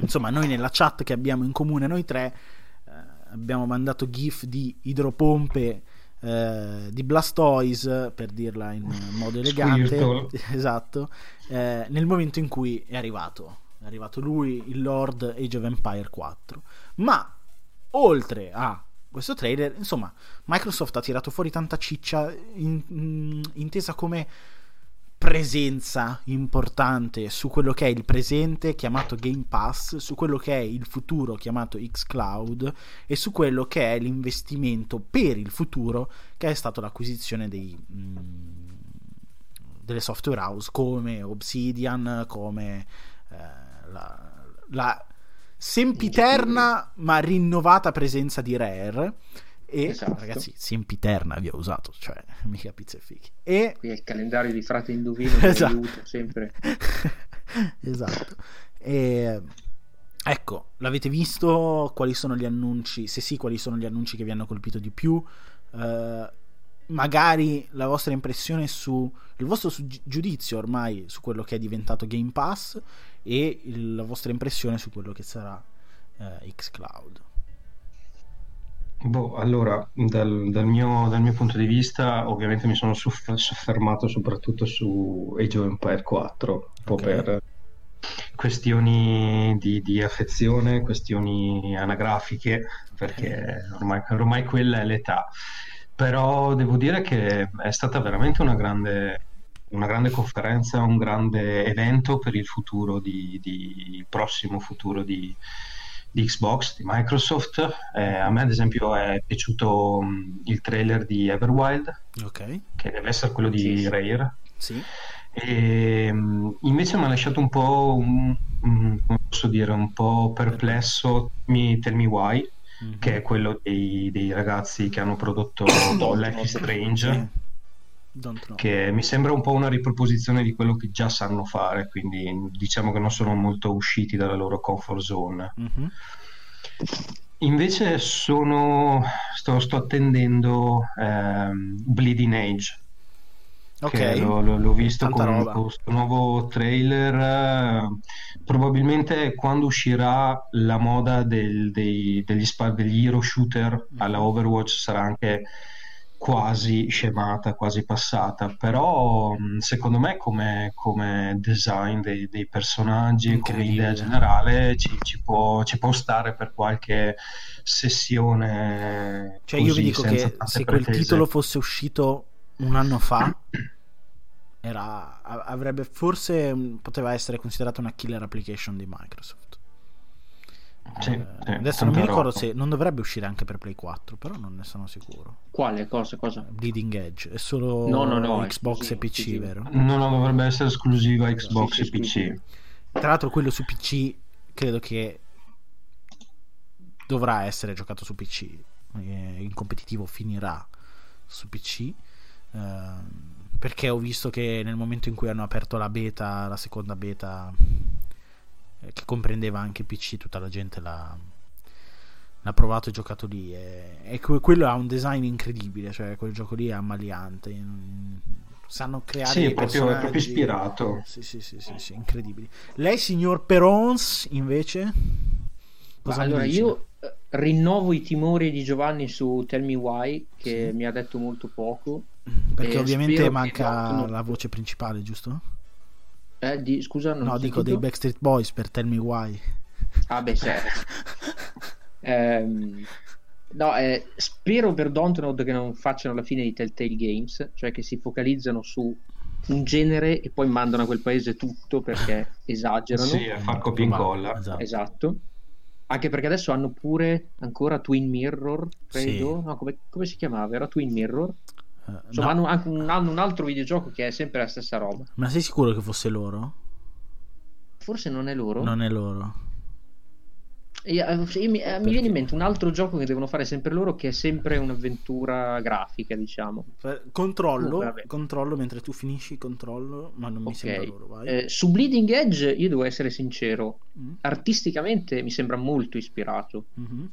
Insomma, noi nella chat che abbiamo in comune, noi tre, eh, abbiamo mandato GIF di idropompe eh, di Blastoise, per dirla in modo elegante, esatto, eh, nel momento in cui è arrivato. È arrivato lui, il Lord Age of Empire 4. Ma, oltre a questo trailer, insomma, Microsoft ha tirato fuori tanta ciccia in, in, intesa come presenza importante su quello che è il presente chiamato Game Pass, su quello che è il futuro chiamato xCloud e su quello che è l'investimento per il futuro che è stato l'acquisizione dei, mh, mm, delle software house come Obsidian, come eh, la, la sempiterna ma rinnovata presenza di Rare e esatto. ragazzi, sempiterna vi ho usato, cioè mica pizza e fichi. E qui è il calendario di frate indovino che esatto. aiuta sempre. esatto. E ecco, l'avete visto? Quali sono gli annunci? Se sì, quali sono gli annunci che vi hanno colpito di più? Uh, magari la vostra impressione su il vostro giudizio ormai su quello che è diventato Game Pass e il, la vostra impressione su quello che sarà eh, Xcloud. Boh, allora, dal, dal, mio, dal, mio, punto di vista, ovviamente mi sono soffermato soprattutto su Age of Empire 4, un po' okay. per questioni di, di, affezione, questioni anagrafiche, perché ormai, ormai, quella è l'età. Però devo dire che è stata veramente una grande, una grande conferenza, un grande evento per il futuro, di, di il prossimo futuro di, di Xbox, di Microsoft. Eh, a me, ad esempio, è piaciuto um, il trailer di Everwild, okay. che deve essere quello di sì. Rare. Sì. E, um, invece mi ha lasciato un po', un, un, come posso dire, un po' perplesso mi, Tell Me Why, mm-hmm. che è quello dei, dei, ragazzi che hanno prodotto Life is Strange che mi sembra un po' una riproposizione di quello che già sanno fare, quindi diciamo che non sono molto usciti dalla loro comfort zone. Mm-hmm. Invece sono, sto, sto attendendo ehm, Bleeding Age. Okay. L'ho, l'ho, visto Tanta con roba. questo nuovo trailer. probabilmente quando uscirà la moda del, dei, degli, degli hero shooter alla Overwatch sarà anche quasi scemata, quasi passata, però secondo me come, come design dei, dei personaggi, come idea generale ci, ci, può, ci, può, stare per qualche sessione. Cioè io vi dico che se quel titolo fosse uscito un anno fa era, avrebbe forse poteva essere considerato una killer application di Microsoft. Sì, eh, sì, adesso non mi ricordo se non dovrebbe uscire anche per Play 4, però non ne sono sicuro. Quale cosa? cosa? Bleeding Edge è solo no, no, no, Xbox e PC, esclusivo. vero? No, no, dovrebbe essere esclusiva Xbox sì, e PC. Tra l'altro, quello su PC credo che dovrà essere giocato su PC. In competitivo finirà su PC. Ehm, perché ho visto che nel momento in cui hanno aperto la beta, la seconda beta eh, che comprendeva anche PC, tutta la gente l'ha, l'ha provato e giocato lì. E, e, quello ha un design incredibile, cioè quel gioco lì è ammaliante. Sanno creare sì, proprio, è proprio ispirato. Sì, sì, sì, sì, sì, incredibili. Lei, signor Perons, invece? Cosa allora, io eh, rinnovo i timori di Giovanni su Tell Me Why, che sì. mi ha detto molto poco. Perché ovviamente manca la voce principale, giusto? Eh, di, scusa, non No, dico dei Backstreet Boys per Tell Me Why. Ah, beh, certo. ehm, no, eh, spero per Dontnod che non facciano la fine di Telltale Games, cioè che si focalizzano su un genere e poi mandano a quel paese tutto perché esagerano. Sì, a far copia incolla. Esatto. esatto. Anche perché adesso hanno pure ancora Twin Mirror, credo. Sì. No, come, come, si chiamava? Era Twin Mirror? Insomma, no. hanno anche un, hanno un altro videogioco che è sempre la stessa roba. Ma sei sicuro che fosse loro? Forse non è loro. Non è loro. Io, io, eh, mi, eh, mi, viene in mente un altro gioco che devono fare sempre loro che è sempre un'avventura grafica diciamo controllo, oh, controllo mentre tu finisci controllo ma non mi okay. sembra loro eh, su Bleeding Edge io devo essere sincero mm. artisticamente mi sembra molto ispirato mm-hmm.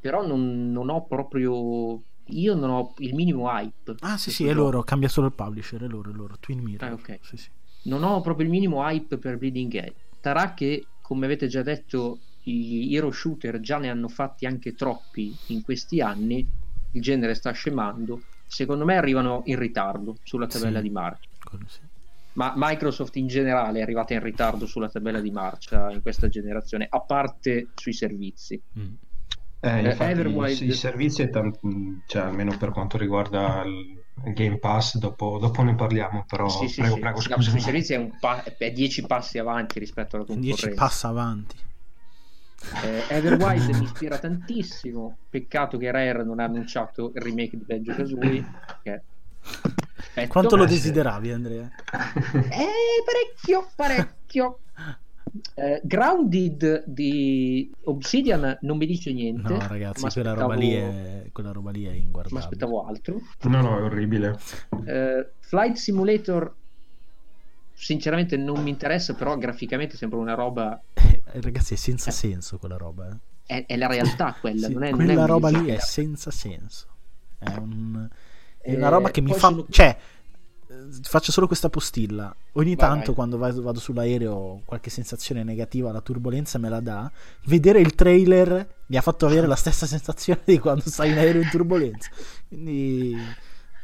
però non, non, ho proprio io non ho il minimo hype. Ah, sì, sì, è loro. Cambia solo il publisher. È loro, è loro. Twin Mirror. Ah, ok. Sì, sì. Non ho proprio il minimo hype per Bleeding Edge. Sarà che, come avete già detto, gli hero shooter già ne hanno fatti anche troppi in questi anni. Il genere sta scemando. Secondo me arrivano in ritardo sulla tabella sì, di marcia. Sì. Ma Microsoft in generale è arrivata in ritardo sulla tabella di marcia in questa generazione, a parte sui servizi. Mm. Eh, eh, infatti, Everwild... I servizi, è tant... cioè, almeno per quanto riguarda il Game Pass, dopo, dopo ne parliamo, però sì, sì, prego, sì. prego, scusa. Sui servizi è, un pa- è 10 passi avanti rispetto alla concorrenza. 10 passi avanti. Eh, Everwild mi ispira tantissimo, peccato che Rare non ha annunciato il remake di Banjo Kazooie. Che... Quanto lo desideravi, Andrea? Eh, parecchio, parecchio. Eh, Grounded di Obsidian non mi dice niente. No, ragazzi, quella roba, lì è, quella roba lì è inguardabile. Mi aspettavo altro. No, no, è orribile. Eh, Flight Simulator, sinceramente, non mi interessa, però graficamente sembra una roba. Eh, ragazzi, è senza eh. senso quella roba. Eh. È, è, la realtà quella. sì, non è, quella non è roba lì è senza senso. È un è una roba che mi fa... Sono... Cioè, faccio solo questa postilla. Ogni vai, tanto vai. quando vado, vado, sull'aereo qualche sensazione negativa, la turbolenza me la dà. Vedere il trailer mi ha fatto avere la stessa sensazione di quando stai in aereo in turbolenza. Quindi,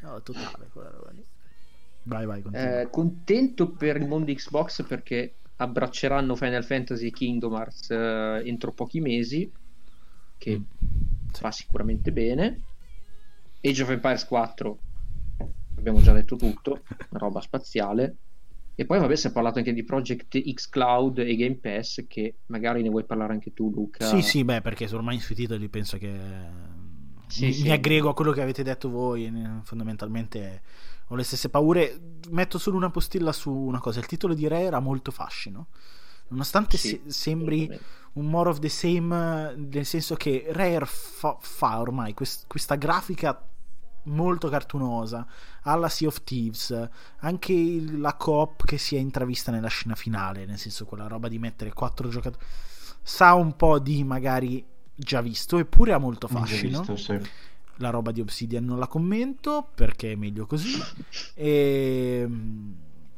no, totale quella roba lì. Vai, vai, eh, contento per il mondo Xbox perché abbracceranno Final Fantasy e Kingdom Hearts eh, entro pochi mesi, che mm. va sicuramente bene. Age of Empires 4 abbiamo già detto tutto, roba spaziale. E poi vabbè si è parlato anche di Project X Cloud e Game Pass che magari ne vuoi parlare anche tu Luca. Sì sì beh perché ormai sui titoli penso che sì, mi, sì. mi, aggrego a quello che avete detto voi fondamentalmente ho le stesse paure metto solo una postilla su una cosa il titolo di Re era molto fascino nonostante sì, se- sembri un more of the same nel senso che Rare fa, fa ormai quest- questa grafica molto cartunosa alla Sea of Thieves anche la coop che si è intravista nella scena finale nel senso quella roba di mettere quattro giocatori sa un po' di magari già visto eppure ha molto fascino. visto, sì. la roba di Obsidian non la commento perché è meglio così. E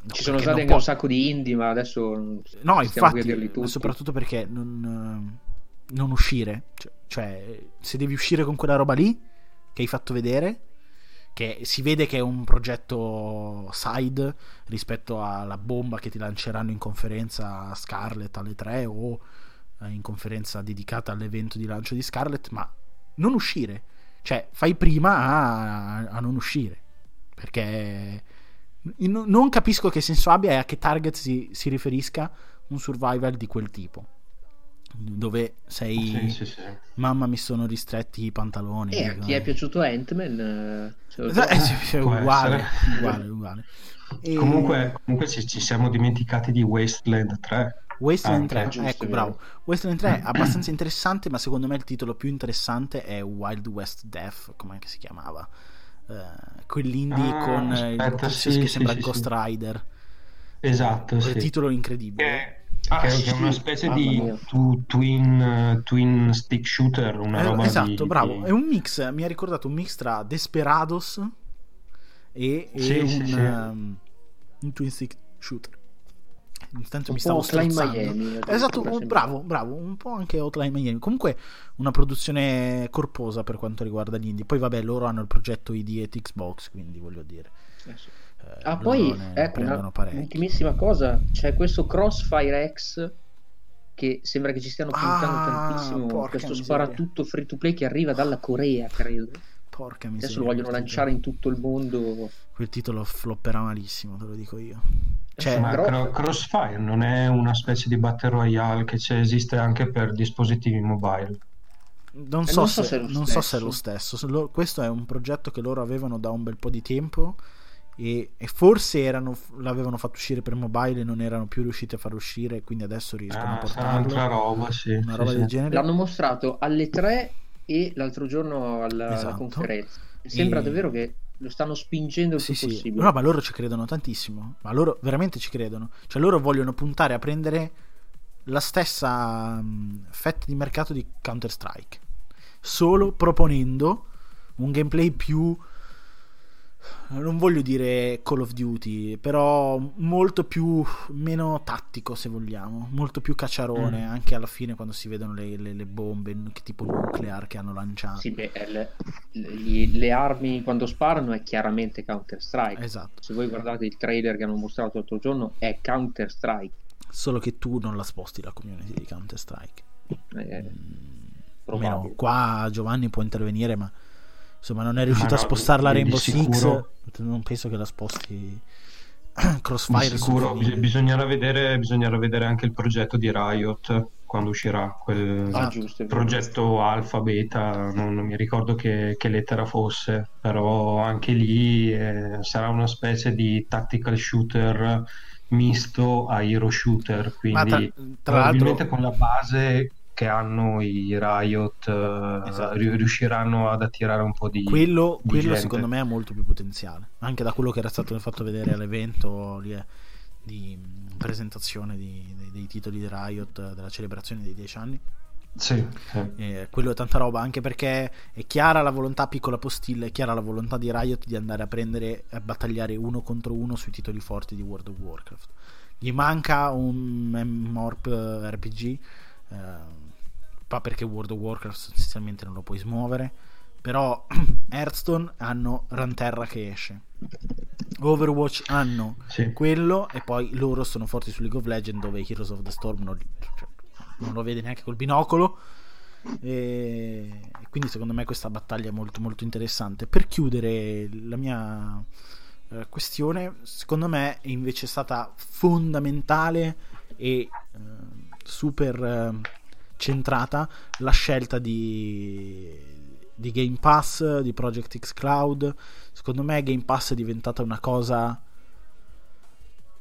No, ci sono stati anche può... un sacco di indie, ma adesso no, infatti, soprattutto perché non, non uscire, cioè, cioè, se devi uscire con quella roba lì che hai fatto vedere, che si vede che è un progetto side rispetto alla bomba che ti lanceranno in conferenza a Scarlett alle 3 o eh, in conferenza dedicata all'evento di lancio di Scarlett, ma non uscire, cioè fai prima a, a non uscire, perché non capisco che senso abbia e a che target si, si riferisca un survival di quel tipo dove sei sì, sì, sì. mamma mi sono ristretti i pantaloni e a chi è piaciuto Ant-Man cioè, eh, sì, uguale, uguale, uguale. E... comunque, comunque ci, ci, siamo dimenticati di Wasteland 3 Wasteland 3 giusto, ecco bravo. Wasteland 3 è abbastanza interessante ma secondo me il titolo più interessante è Wild West Death come si chiamava. Uh, quell'indie ah, con aspetta, il che sembra Ghost Rider. Esatto quel titolo incredibile. Eh Ah, che, sì. è una specie di tu, twin, uh, twin, stick shooter, una eh, roba Esatto, di, bravo. È un mix, mi ha ricordato un mix tra Desperados e, e sì, un, sì, um, un, twin stick shooter. Intanto un mi stavo Miami, esatto, bravo, bravo, un po' anche Hotline Miami. Comunque una produzione corposa per quanto riguarda gli indie. Poi vabbè, loro hanno il progetto ID e Xbox, quindi voglio dire. Eh sì. Eh, ah, poi ecco una, ultimissima cosa: c'è questo Crossfire X che sembra che ci stiano puntando ah, tantissimo. Questo sparatutto free to play che arriva dalla Corea, credo. Porca miseria. Adesso lo vogliono lanciare in tutto il mondo. Quel titolo flopperà malissimo, te lo dico io. Cioè, Ma però... Crossfire non è una specie di battle royale che esiste anche per dispositivi mobile. Non so, non so, se, non so se, è lo stesso. Questo è un progetto che loro avevano da un bel po' di tempo e, e forse erano, l'avevano fatto uscire per mobile e non erano più riusciti a far uscire quindi adesso riescono ah, a portarlo. roba, sì, una roba sì, del sì. genere. L'hanno mostrato alle 3 e l'altro giorno alla, esatto. alla conferenza sembra e... davvero che lo stanno spingendo il sì, più possibile. No ma loro ci credono tantissimo. Ma loro veramente ci credono. Cioè loro vogliono puntare a prendere la stessa um, fetta di mercato di Counter Strike solo proponendo un gameplay più non voglio dire Call of Duty, però molto più meno tattico se vogliamo, molto più cacciarone, mm. anche alla fine quando si vedono le, le, le bombe tipo nuclear che hanno lanciato. Sì, beh, le, le, le, armi quando sparano è chiaramente Counter Strike. Esatto. Se voi guardate il trailer che hanno mostrato l'altro giorno è Counter Strike. Solo che tu non la sposti la community di Counter Strike. Eh, mm, qua Giovanni può intervenire, ma insomma non è riuscito a spostare la Rainbow Six non penso che la sposti Crossfire di sicuro. bisognerà vedere, bisognerà vedere anche il progetto di Riot quando uscirà quel ah, giusto, progetto alfa beta non, non mi ricordo che, che, lettera fosse però anche lì eh, sarà una specie di tactical shooter misto a hero shooter quindi tra, tra probabilmente con la base che hanno i Riot eh, esatto. riusciranno ad attirare un po' di quello, di quello secondo me ha molto più potenziale anche da quello che era stato fatto vedere all'evento lì, di presentazione di, dei, dei, titoli di Riot della celebrazione dei 10 anni Sì, sì. Eh, quello è tanta roba, anche perché è chiara la volontà, piccola postilla, è chiara la volontà di Riot di andare a prendere a battagliare uno contro uno sui titoli forti di World of Warcraft. Gli manca un MMORP RPG, eh, ma perché World of Warcraft sostanzialmente non lo puoi smuovere. Però Hearthstone hanno Ranterra che esce. Overwatch hanno Sì. quello e poi loro sono forti su League of Legends dove Heroes of the Storm non, cioè, non lo vede neanche col binocolo e quindi secondo me questa battaglia è molto molto interessante per chiudere la mia eh, questione secondo me è invece stata fondamentale e eh, super eh, centrata la scelta di di Game Pass di Project X Cloud. Secondo me Game Pass è diventata una cosa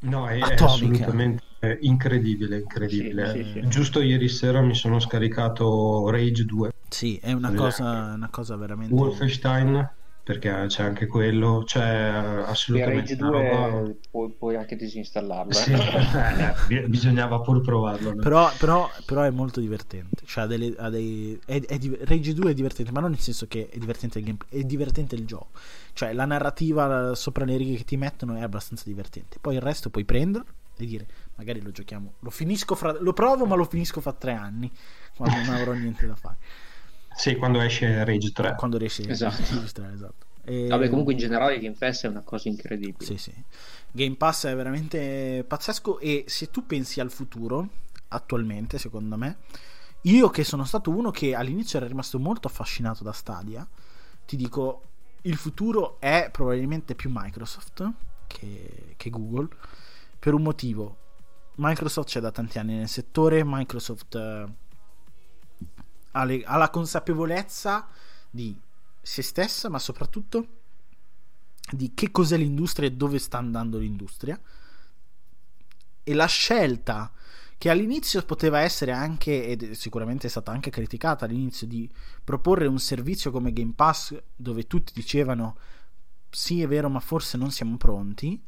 No, è, è assolutamente incredibile, incredibile. Sì, sì, sì. Giusto ieri sera mi sono scaricato Rage 2, sì è una cosa, una cosa veramente Wolfenstein, perché c'è anche quello, c'è assolutamente una 2 roba... puoi, puoi anche disinstallarlo. Sì, eh, bi- bisognava pur provarlo. no? Però, però, però è molto divertente. Cioè, ha delle- ha dei, è, è Rage 2 è divertente, ma non nel senso che è divertente il gameplay, è divertente il gioco. Cioè, la narrativa sopra le righe che ti mettono è abbastanza divertente. Poi il resto puoi prenderlo e dire, magari lo giochiamo, lo finisco fra, lo provo, ma lo finisco fra tre anni, quando non avrò niente da fare. Sì, quando esce Rage 3. Quando riesci Esatto. a registrare, esatto. E- Vabbè, comunque in generale Game Pass è una cosa incredibile. Sì, sì. Game Pass è veramente pazzesco e se tu pensi al futuro, attualmente, secondo me, io che sono stato uno che all'inizio era rimasto molto affascinato da Stadia, ti dico, il futuro è probabilmente più Microsoft che, che Google, per un motivo. Microsoft c'è da tanti anni nel settore, Microsoft eh, ha, le- ha la consapevolezza di se stessa, ma soprattutto di che cos'è l'industria e dove sta andando l'industria. E la scelta che all'inizio poteva essere anche, ed sicuramente è stata anche criticata all'inizio, di proporre un servizio come Game Pass dove tutti dicevano sì è vero ma forse non siamo pronti,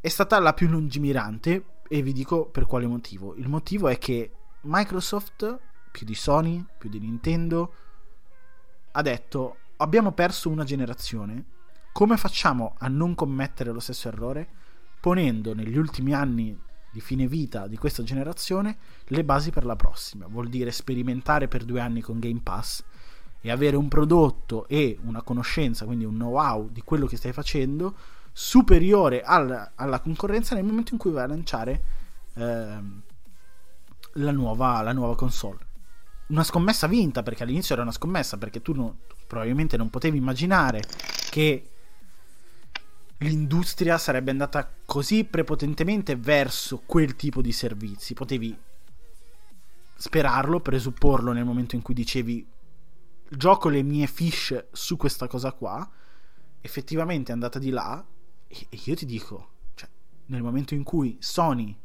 è stata la più lungimirante e vi dico per quale motivo. Il motivo è che Microsoft, più di Sony, più di Nintendo, ha detto abbiamo perso una generazione, come facciamo a non commettere lo stesso errore? Ponendo negli ultimi anni di fine vita di questa generazione le basi per la prossima. Vuol dire sperimentare per due anni con Game Pass e avere un prodotto e una conoscenza, quindi un know-how di quello che stai facendo superiore al- alla concorrenza nel momento in cui vai a lanciare ehm, la, nuova, la nuova console. Una scommessa vinta perché all'inizio era una scommessa perché tu non- probabilmente non potevi immaginare che l'industria sarebbe andata così prepotentemente verso quel tipo di servizi. Potevi sperarlo, presupporlo nel momento in cui dicevi gioco le mie fish su questa cosa qua. Effettivamente è andata di là. E, e io ti dico, cioè, nel momento in cui Sony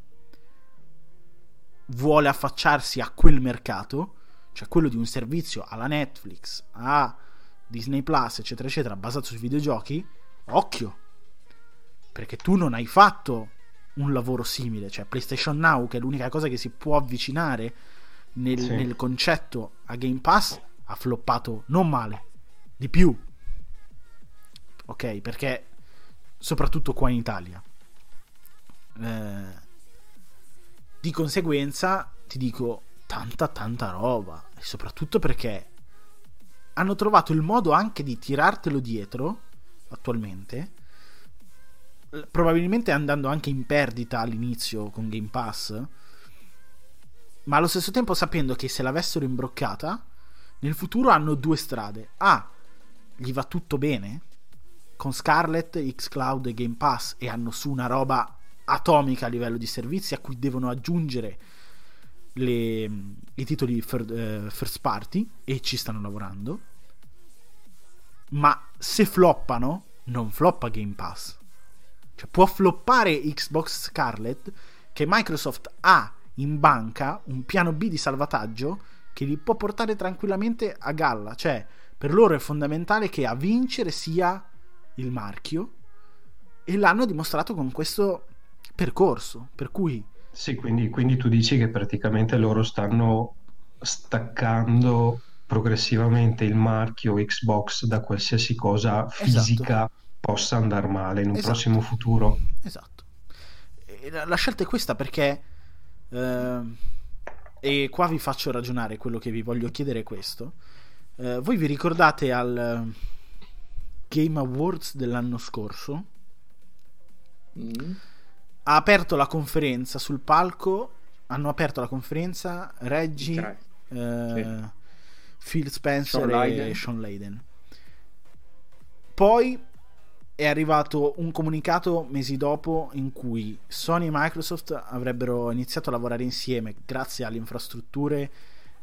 vuole affacciarsi a quel mercato, cioè quello di un servizio alla Netflix, a Disney Plus, eccetera, eccetera, basato sui videogiochi, occhio, perché tu non hai fatto un lavoro simile, cioè PlayStation Now, che è l'unica cosa che si può avvicinare nel, Sì. nel concetto a Game Pass, ha floppato non male, di più. Ok, perché soprattutto qua in Italia. Eh, di conseguenza ti dico tanta tanta roba. E soprattutto perché hanno trovato il modo anche di tirartelo dietro attualmente probabilmente andando anche in perdita all'inizio con Game Pass ma allo stesso tempo sapendo che se l'avessero imbroccata nel futuro hanno due strade. A gli va tutto bene con Scarlet, Xcloud e Game Pass e hanno su una roba atomica a livello di servizi a cui devono aggiungere le- i titoli fir- eh, first party e ci stanno lavorando. Ma se floppano, non floppa Game Pass. Cioè può floppare Xbox Scarlet che Microsoft ha in banca un piano B di salvataggio che li può portare tranquillamente a galla. Cioè, per loro è fondamentale che a vincere sia il marchio e l'hanno dimostrato con questo percorso. Per cui Sì, quindi, quindi tu dici che praticamente loro stanno staccando progressivamente il marchio Xbox da qualsiasi cosa fisica esatto. possa andare male in un esatto. prossimo futuro. Esatto. La scelta è questa perché eh, e qua vi faccio ragionare, quello che vi voglio chiedere è questo. Eh, voi vi ricordate al Game Awards dell'anno scorso? Mm. Ha aperto la conferenza sul palco. Hanno aperto la conferenza Reggie, eh, sì. Phil Spencer Sean e Sean Layden. Poi è arrivato un comunicato mesi dopo in cui Sony e Microsoft avrebbero iniziato a lavorare insieme grazie alle infrastrutture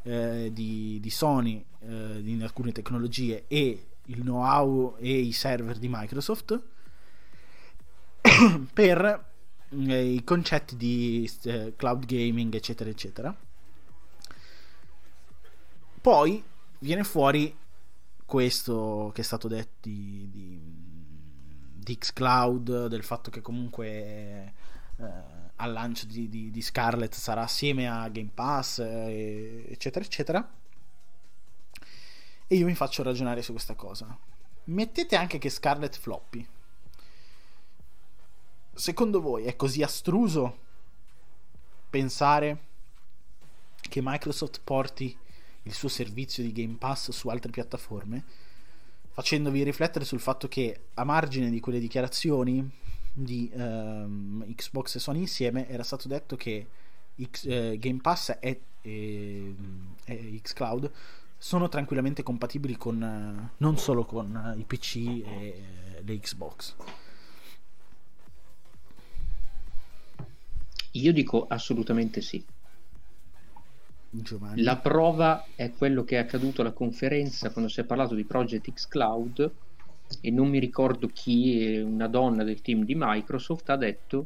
eh, di, di, Sony eh, in alcune tecnologie e il know-how e i server di Microsoft per eh, i concetti di eh, cloud gaming eccetera eccetera poi viene fuori questo che è stato detto di, di di xCloud, del fatto che comunque eh, al lancio di, di, di, Scarlet sarà assieme a Game Pass, eh, eccetera, eccetera. E io mi faccio ragionare su questa cosa. Mettete anche che Scarlet floppi. Secondo voi è così astruso pensare che Microsoft porti il suo servizio di Game Pass su altre piattaforme? facendovi riflettere sul fatto che a margine di quelle dichiarazioni di um, Xbox e Sony insieme era stato detto che X, eh, Game Pass e, e, e Xcloud sono tranquillamente compatibili con uh, non solo con uh, i PC e le Xbox. Io dico assolutamente sì. Giovanni. La prova è quello che è accaduto alla conferenza quando si è parlato di Project X Cloud e non mi ricordo chi, una donna del team di Microsoft ha detto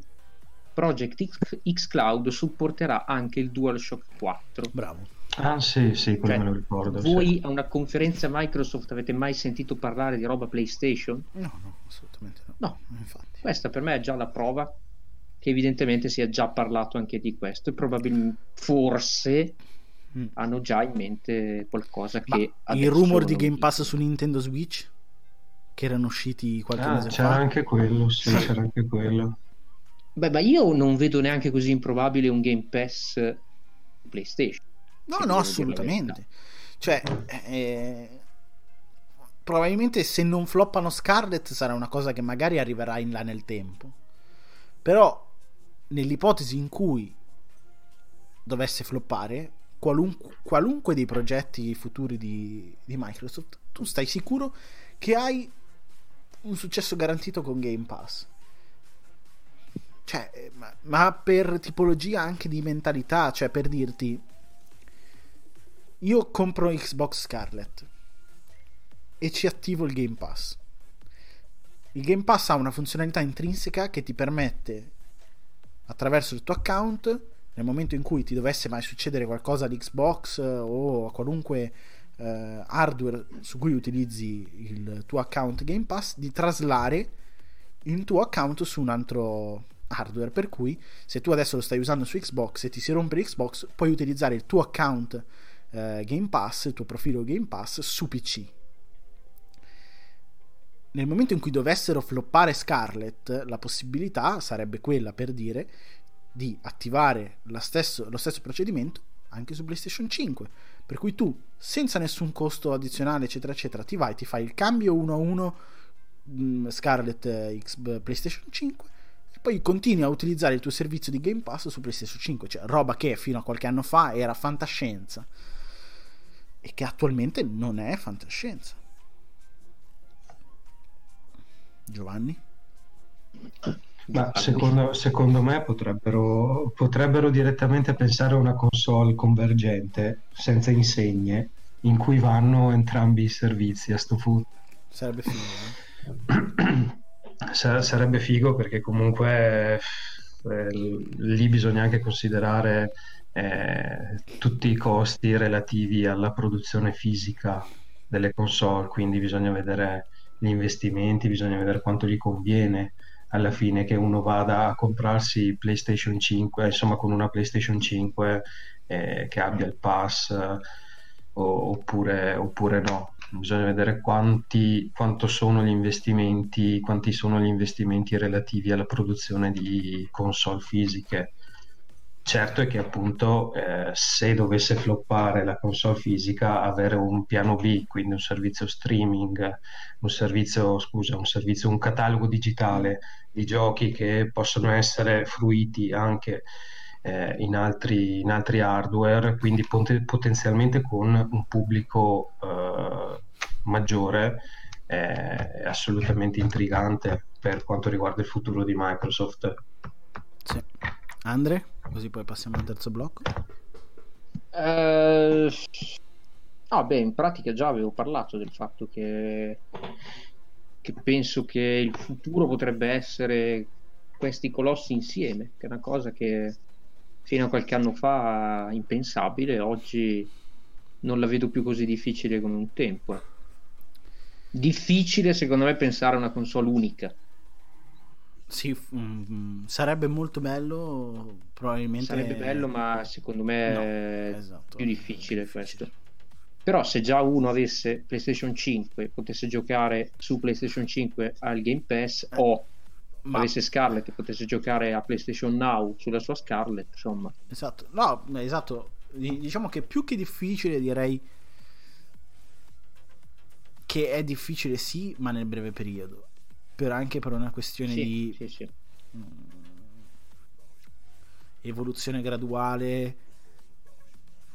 Project X, X Cloud supporterà anche il DualShock 4. Bravo. Ah sì, sì, quello cioè, me lo ricordo. Voi sì. a una conferenza Microsoft avete mai sentito parlare di roba PlayStation? No, no, assolutamente no. No, infatti. Questa per me è già la prova che evidentemente si è già parlato anche di questo e probabilmente forse mm. hanno già in mente qualcosa che... Il rumor di Game Pass su Nintendo Switch? Che erano usciti qualche ah, mese c'era fa? anche quello, sì, c'era anche quello. Beh, ma io non vedo neanche così improbabile un Game Pass PlayStation. No, no, assolutamente. Cioè, eh, probabilmente se non floppano Scarlet sarà una cosa che magari arriverà in là nel tempo. Però, nell'ipotesi in cui dovesse floppare, qualunque, qualunque dei progetti futuri di, di Microsoft, tu stai sicuro che hai un successo garantito con Game Pass. Cioè, ma, ma, per tipologia anche di mentalità, cioè per dirti, io compro Xbox Scarlet e ci attivo il Game Pass. Il Game Pass ha una funzionalità intrinseca che ti permette, attraverso il tuo account, nel momento in cui ti dovesse mai succedere qualcosa di Xbox eh, o a qualunque eh, hardware su cui utilizzi il tuo account Game Pass, di traslare il tuo account su un altro hardware. Per cui se tu adesso lo stai usando su Xbox e ti si rompe l'Xbox, puoi utilizzare il tuo account eh, Game Pass, il tuo profilo Game Pass su PC. Nel momento in cui dovessero floppare Scarlet, la possibilità sarebbe quella per dire di attivare stesso, lo stesso procedimento anche su PlayStation 5. Per cui tu, senza nessun costo addizionale, eccetera, eccetera, ti vai, ti fai il cambio 1 a 1 mh, Scarlet eh, X PlayStation 5 e poi continui a utilizzare il tuo servizio di Game Pass su PlayStation 5, cioè roba che fino a qualche anno fa era fantascienza e che attualmente non è fantascienza. Giovanni? Ma secondo, secondo me potrebbero, potrebbero direttamente pensare a una console convergente senza insegne in cui vanno entrambi i servizi a sto punto. Sarebbe figo. Eh? Sarebbe figo perché comunque eh, lì bisogna anche considerare eh, tutti i costi relativi alla produzione fisica delle console, quindi bisogna vedere gli investimenti, bisogna vedere quanto gli conviene alla fine che uno vada a comprarsi PlayStation 5, insomma con una PlayStation 5 eh, che abbia il pass eh, oppure, oppure no. Bisogna vedere quanti, quanto sono gli investimenti, quanti sono gli investimenti relativi alla produzione di console fisiche Certo è che appunto eh, se dovesse floppare la console fisica, avere un piano B, quindi un servizio streaming, un servizio, scusa, un servizio, un catalogo digitale di giochi che possono essere fruiti anche eh, in, altri, in, altri, hardware, quindi pot- potenzialmente con un pubblico eh, maggiore, è assolutamente intrigante per quanto riguarda il futuro di Microsoft. Sì. Andre, così poi passiamo al terzo blocco. Eh... Ah, beh, in pratica già avevo parlato del fatto che, che penso che il futuro potrebbe essere questi colossi insieme, che è una cosa che fino a qualche anno fa impensabile, oggi non la vedo più così difficile come un tempo. Difficile secondo me pensare a una console unica sì, mm, sarebbe molto bello, probabilmente... Sarebbe bello, ma secondo me no, è esatto. più difficile, difficile questo. Però se già uno avesse PlayStation 5 potesse giocare su PlayStation 5 al Game Pass eh, o ma... avesse Scarlett e potesse giocare a PlayStation Now sulla sua Scarlett, insomma. Esatto, no, esatto. Diciamo che più che difficile direi che è difficile sì, ma nel breve periodo per anche per una questione sì, di sì, sì. Mm, evoluzione graduale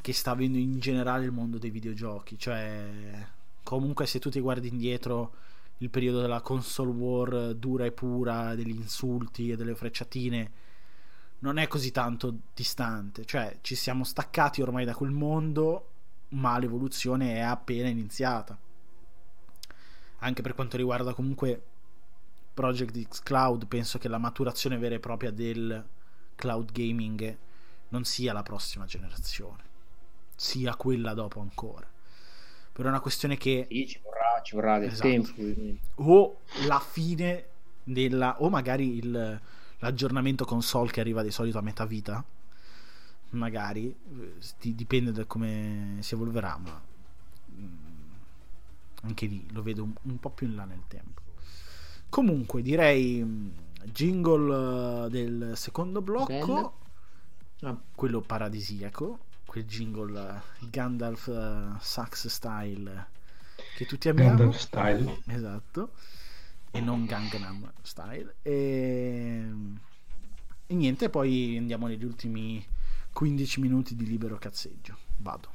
che sta avendo in generale il mondo dei videogiochi. Cioè, comunque, se tu ti guardi indietro il periodo della console war dura e pura, degli insulti e delle frecciatine, non è così tanto distante. Cioè, ci siamo staccati ormai da quel mondo, ma l'evoluzione è appena iniziata. Anche per quanto riguarda comunque Project X Cloud penso che la maturazione vera e propria del cloud gaming non sia la prossima generazione, sia quella dopo ancora. Per una questione che sì, ci vorrà, ci vorrà del esatto. tempo. O la fine della o magari il, l'aggiornamento console che arriva di solito a metà vita. Magari dipende da come si evolverà, ma mm, anche lì lo vedo un, un po' più in là nel tempo. Comunque, direi mm, jingle eh, del secondo blocco, ah. quello paradisiaco, quel jingle uh, Gandalf uh, Sax style che tutti amiamo. Gandalf style. Esatto. E non Gangnam style. E, e niente, poi andiamo negli ultimi 15 minuti di libero cazzeggio. Vado.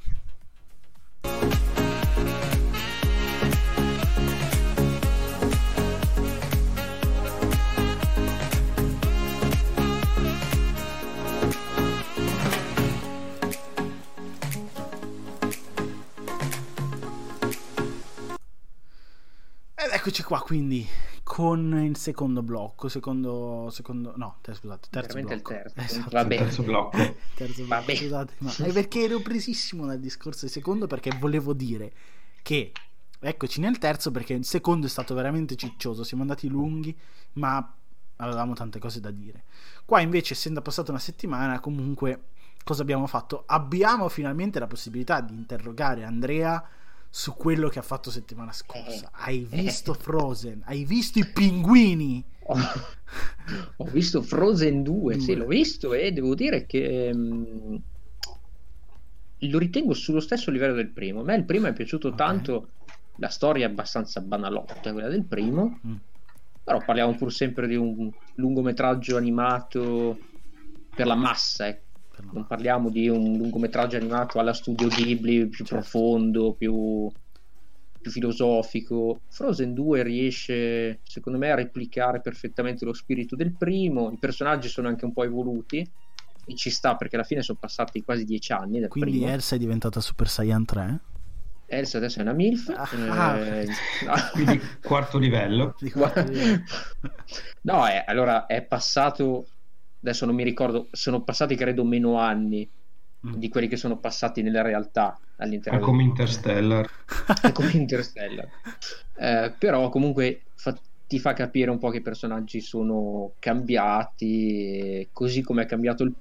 Eccoci qua quindi con il secondo blocco, secondo, secondo no, ter- scusate, terzo blocco. il terzo. Esatto. Vabbè. terzo blocco. terzo blocco, Vabbè. scusate, ma è perché ero presissimo nel discorso del secondo perché volevo dire che eccoci nel terzo perché il secondo è stato veramente ciccioso, siamo andati lunghi, ma avevamo tante cose da dire. Qua invece essendo passata una settimana, comunque cosa abbiamo fatto? Abbiamo finalmente la possibilità di interrogare Andrea su quello che ha fatto settimana scorsa. Eh, hai visto eh. Frozen? Hai visto i pinguini? Ho, ho visto Frozen 2, 2, sì, l'ho visto e devo dire che um, lo ritengo sullo stesso livello del primo. A me il primo è piaciuto okay. tanto, la storia è abbastanza banalotta, quella del primo. Mm. Però parliamo pur sempre di un lungometraggio animato per la massa, ecco non parliamo di un lungometraggio animato alla studio Ghibli più certo. profondo, più, più, filosofico. Frozen 2 riesce, secondo me, a replicare perfettamente lo spirito del primo. I personaggi sono anche un po' evoluti e ci sta perché alla fine sono passati quasi dieci anni. Dal Quindi primo. Elsa è diventata Super Saiyan 3? Elsa adesso è una MILF, ah, eh, no. quindi quarto livello. Quarto livello. no, è, allora è passato adesso non mi ricordo, sono passati credo meno anni mm. di quelli che sono passati nella realtà all'interno. È come Interstellar. È come Interstellar. Eh, però comunque fa, ti fa capire un po' che i personaggi sono cambiati, così come è cambiato il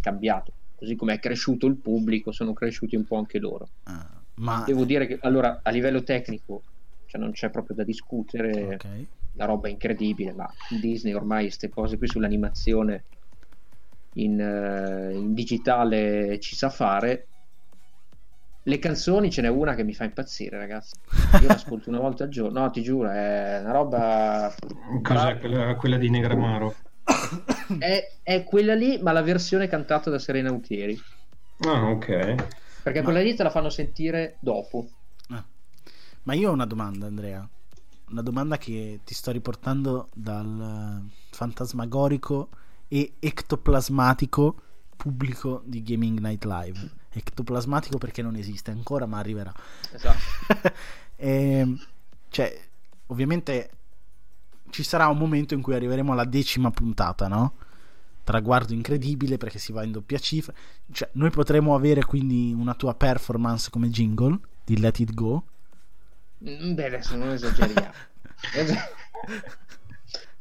cambiato così come è cresciuto il pubblico, sono cresciuti un po' anche loro. Ah, ma Devo dire che allora a livello tecnico cioè, non c'è proprio da discutere, ok. la roba è incredibile, ma Disney ormai queste cose qui sull'animazione in, eh, in digitale ci sa fare. Le canzoni ce n'è una che mi fa impazzire, ragazzi. Io l'ascolto una volta al giorno. No, ti giuro, è una roba. Cos'è quella, quella di Negramaro? È, è quella lì, ma la versione cantata da Serena Utieri. Ah, ok. Perché Ma- quella lì te la fanno sentire dopo. Ah. Ma io ho una domanda, Andrea. Una domanda che ti sto riportando dal eh, fantasmagorico e ectoplasmatico pubblico di Gaming Night Live. Ectoplasmatico perché non esiste ancora, ma arriverà. Esatto. Ehm, cioè, ovviamente ci sarà un momento in cui arriveremo alla decima puntata, no? Traguardo incredibile perché si va in doppia cifra. Cioè, noi potremo avere quindi una tua performance come jingle di Let It Go. Mm, Beh, adesso non esageriamo.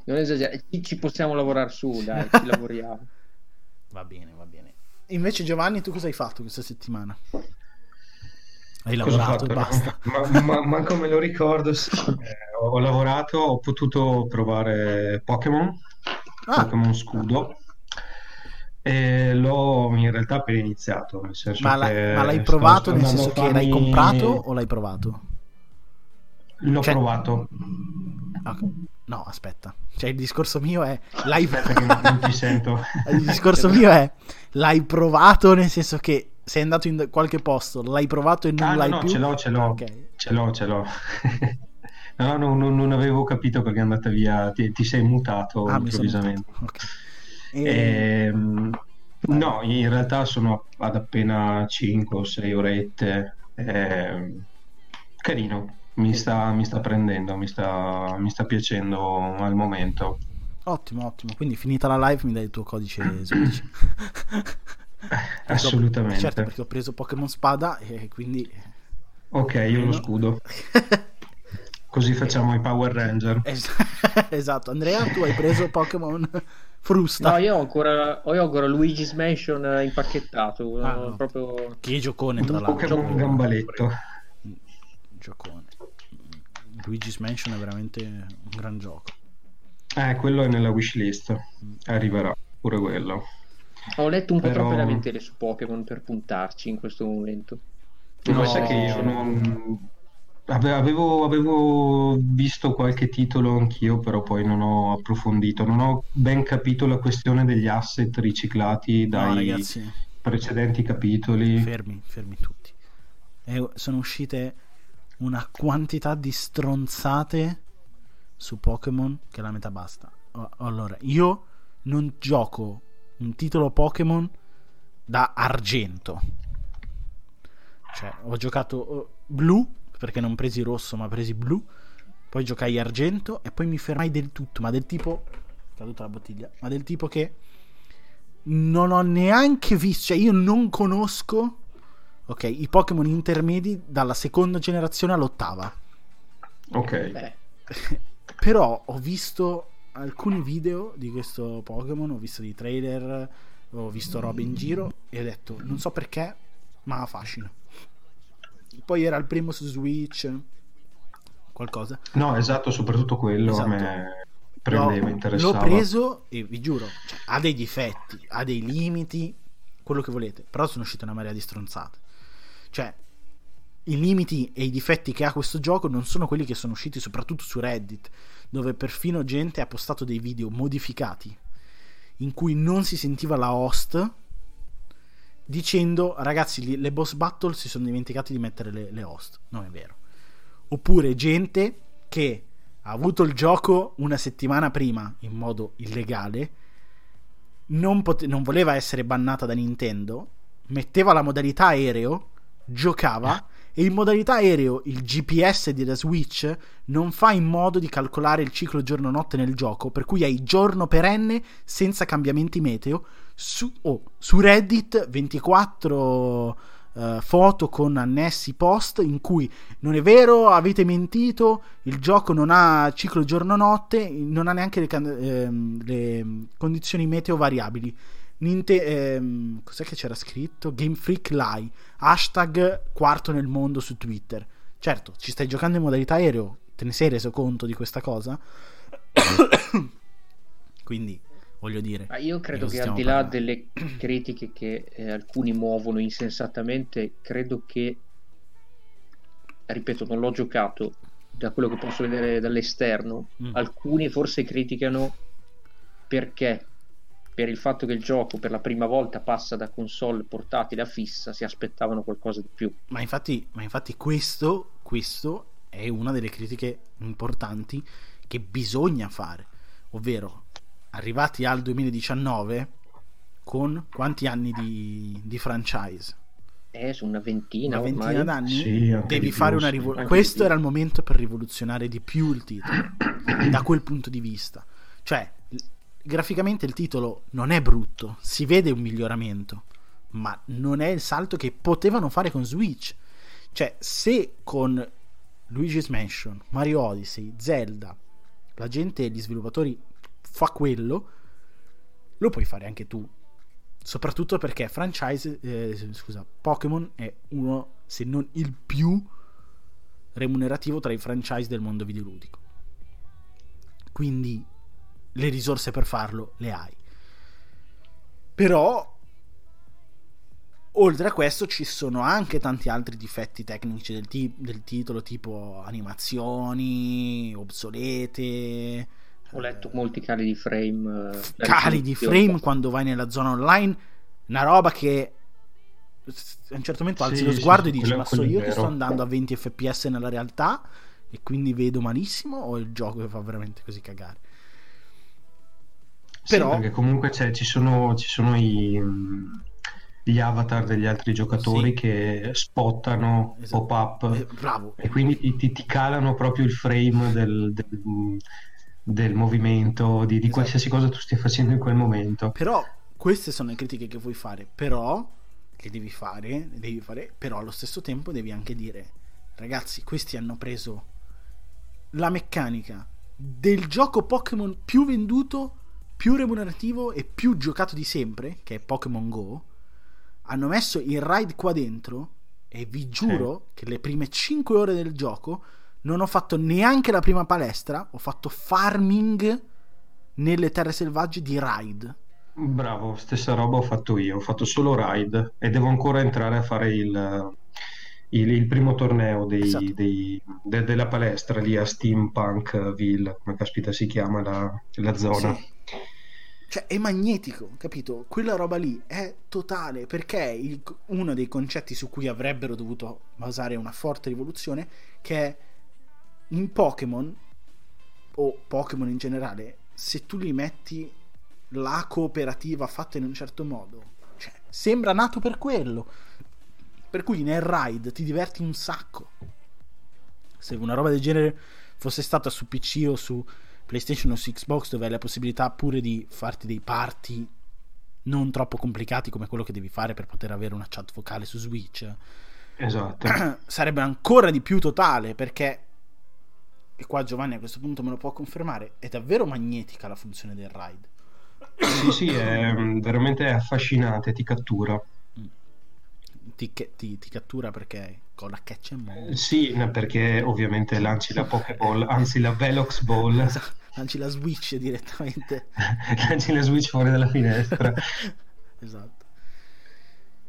Non esageriamo. Ci, ci possiamo lavorare su, dai, ci lavoriamo. Va bene, va bene. Invece, Giovanni, tu cosa hai fatto questa settimana? Hai lavorato e basta. Ma, ma, ma come lo ricordo, sì, eh, ho lavorato, ho potuto provare Pokémon, Ah, Pokémon Scudo, e l'ho in realtà appena iniziato, nel senso ma, la- che ma l'hai provato nel senso che l'hai comprato o l'hai provato? L'ho Cioè- provato, Ok. No, aspetta. Cioè, il discorso mio è l'hai aspetta che non, non ti sento. Il discorso mio è l'hai provato nel senso che sei andato in qualche posto, l'hai provato e non Ah, no, l'hai no, più. ce l'ho, ce l'ho. Ce l'ho, ce l'ho. No, no, non, non avevo capito perché è andata via, ti, ti sei mutato Ah, improvvisamente. mutato. Ok. E- Ehm, no, in realtà sono ad appena 5 o 6 orette. ehm, carino, mi sta, mi sta prendendo, mi sta, mi sta piacendo al momento. Ottimo, ottimo. Quindi finita la live mi dai il tuo codice Switch. Assolutamente. Certo, perché ho preso Pokémon Spada e quindi Ok, io lo scudo. Così facciamo i Power Ranger. Es- esatto. Andrea, tu hai preso Pokémon Frusta. No, io ho ancora, io ho ancora Luigi's Mansion impacchettato. Ah, no. proprio... Che giocone tra l'altro. Pokémon gambaletto. Giocone. Luigi's Mansion è veramente un gran gioco. Eh, quello è nella wishlist. Arriverà pure quello. Ho letto un po' Però- troppe lamentele su Pokémon per puntarci in questo momento. No, No. sai che io non... ave- Avevo, avevo visto qualche titolo anch'io, però poi non ho approfondito. Non ho ben capito la questione degli asset riciclati No, dai ragazzi, precedenti capitoli. fermi, fermi tutti. E sono uscite una quantità di stronzate su Pokémon che la metà basta. Allora, io non gioco un titolo Pokémon da argento. Cioè, ho giocato oh, blu perché non presi rosso, ma presi blu. Poi giocai argento e poi mi fermai del tutto, ma del tipo caduta la bottiglia, ma del tipo che non ho neanche visto, cioè io non conosco ok, i Pokémon intermedi dalla seconda generazione all'ottava. Ok. Beh, Però ho visto alcuni video di questo Pokémon, ho visto dei trailer, ho visto robe in giro e ho detto, non so perché, ma affascina. Poi era il primo su Switch, qualcosa. No, esatto, soprattutto quello Esatto. a me prendeva, L'ho- interessava. L'ho preso e vi giuro, cioè, ha dei difetti, ha dei limiti, quello che volete, però sono uscite una marea di stronzate. Cioè, i limiti e i difetti che ha questo gioco non sono quelli che sono usciti soprattutto su Reddit, dove perfino gente ha postato dei video modificati in cui non si sentiva la host dicendo ragazzi le boss battle si sono dimenticati di mettere le, le host. Non è vero. Oppure gente che ha avuto il gioco una settimana prima in modo illegale non, pote- non voleva essere bannata da Nintendo metteva la modalità aereo giocava e in modalità aereo il GPS della Switch non fa in modo di calcolare il ciclo giorno-notte nel gioco, per cui hai giorno perenne senza cambiamenti meteo. Su, oh, su Reddit 24 eh, foto con annessi post in cui non è vero, avete mentito, il gioco non ha ciclo giorno-notte, non ha neanche le, can- ehm, le condizioni meteo variabili. Ninte- ehm, cos'è che c'era scritto? Game Freak Lie, hashtag quarto nel mondo su Twitter. Certo, ci stai giocando in modalità aereo, te ne sei reso conto di questa cosa? Quindi, voglio dire... Ma io credo che al di là parlando? delle critiche che eh, alcuni muovono insensatamente, credo che, ripeto, non l'ho giocato, da quello che posso vedere dall'esterno, mm. alcuni forse criticano perché per il fatto che il gioco per la prima volta passa da console portatile a fissa, si aspettavano qualcosa di più. Ma infatti, ma infatti questo, questo è una delle critiche importanti che bisogna fare, ovvero arrivati al 2019 con quanti anni di, di franchise? Eh, su una ventina, una ventina ormai. d'anni sì, devi fare una rivoluzione. Questo era il momento per rivoluzionare di più il titolo da quel punto di vista. Cioè, graficamente il titolo non è brutto, si vede un miglioramento, ma non è il salto che potevano fare con Switch. Cioè, se con Luigi's Mansion, Mario Odyssey, Zelda, la gente, gli sviluppatori fa quello, lo puoi fare anche tu. Soprattutto perché franchise, eh, scusa, Pokémon è uno, se non il più remunerativo tra i franchise del mondo videoludico. Quindi le risorse per farlo le hai. Però oltre a questo ci sono anche tanti altri difetti tecnici del, ti- del titolo, tipo animazioni obsolete. Ho letto molti cali di frame. Eh, cali di frame quando vai nella zona online, una roba che a un certo momento alzi sì, lo sguardo sì, e dici: Ma so io che sto andando a 20 fps nella realtà e quindi vedo malissimo o il gioco che fa veramente così cagare? Però... Sì, perché comunque ci sono, ci sono i, gli avatar degli altri giocatori sì. che spottano esatto. pop-up eh, e quindi ti, ti, calano proprio il frame del, del, del movimento, di, di esatto. qualsiasi cosa tu stia facendo in quel momento. Però queste sono le critiche che vuoi fare, però che devi fare, devi fare, però allo stesso tempo devi anche dire ragazzi, questi hanno preso la meccanica del gioco Pokémon più venduto più remunerativo e più giocato di sempre, che è Pokémon Go, hanno messo il ride qua dentro e vi giuro sì. che le prime 5 ore del gioco non ho fatto neanche la prima palestra, ho fatto farming nelle terre selvagge di ride. Bravo, stessa roba ho fatto io, ho fatto solo ride e devo ancora entrare a fare il, il, il primo torneo dei, esatto. dei, de, della palestra lì a Steampunkville, come caspita si chiama la, la zona. Sì. Cioè, è magnetico, capito? Quella roba lì è totale perché il, uno dei concetti su cui avrebbero dovuto basare una forte rivoluzione, che è in Pokémon, o Pokémon in generale, se tu li metti la cooperativa fatta in un certo modo, cioè, sembra nato per quello. Per cui nel ride ti diverti un sacco. Se una roba del genere fosse stata su PC o su PlayStation o su Xbox dove hai la possibilità pure di farti dei party non troppo complicati come quello che devi fare per poter avere una chat vocale su Switch. Esatto. Sarebbe ancora di più totale perché e qua Giovanni a questo punto me lo può confermare, è davvero magnetica la funzione del ride. Sì, sì, è mm, veramente affascinante, ti cattura. Mm. Ti, ti, ti cattura perché con la catch and ball. Sì, perché ovviamente lanci la Pokéball, anzi la Velox Ball. Esatto lanci la Switch direttamente. lanci la Switch fuori dalla finestra. esatto.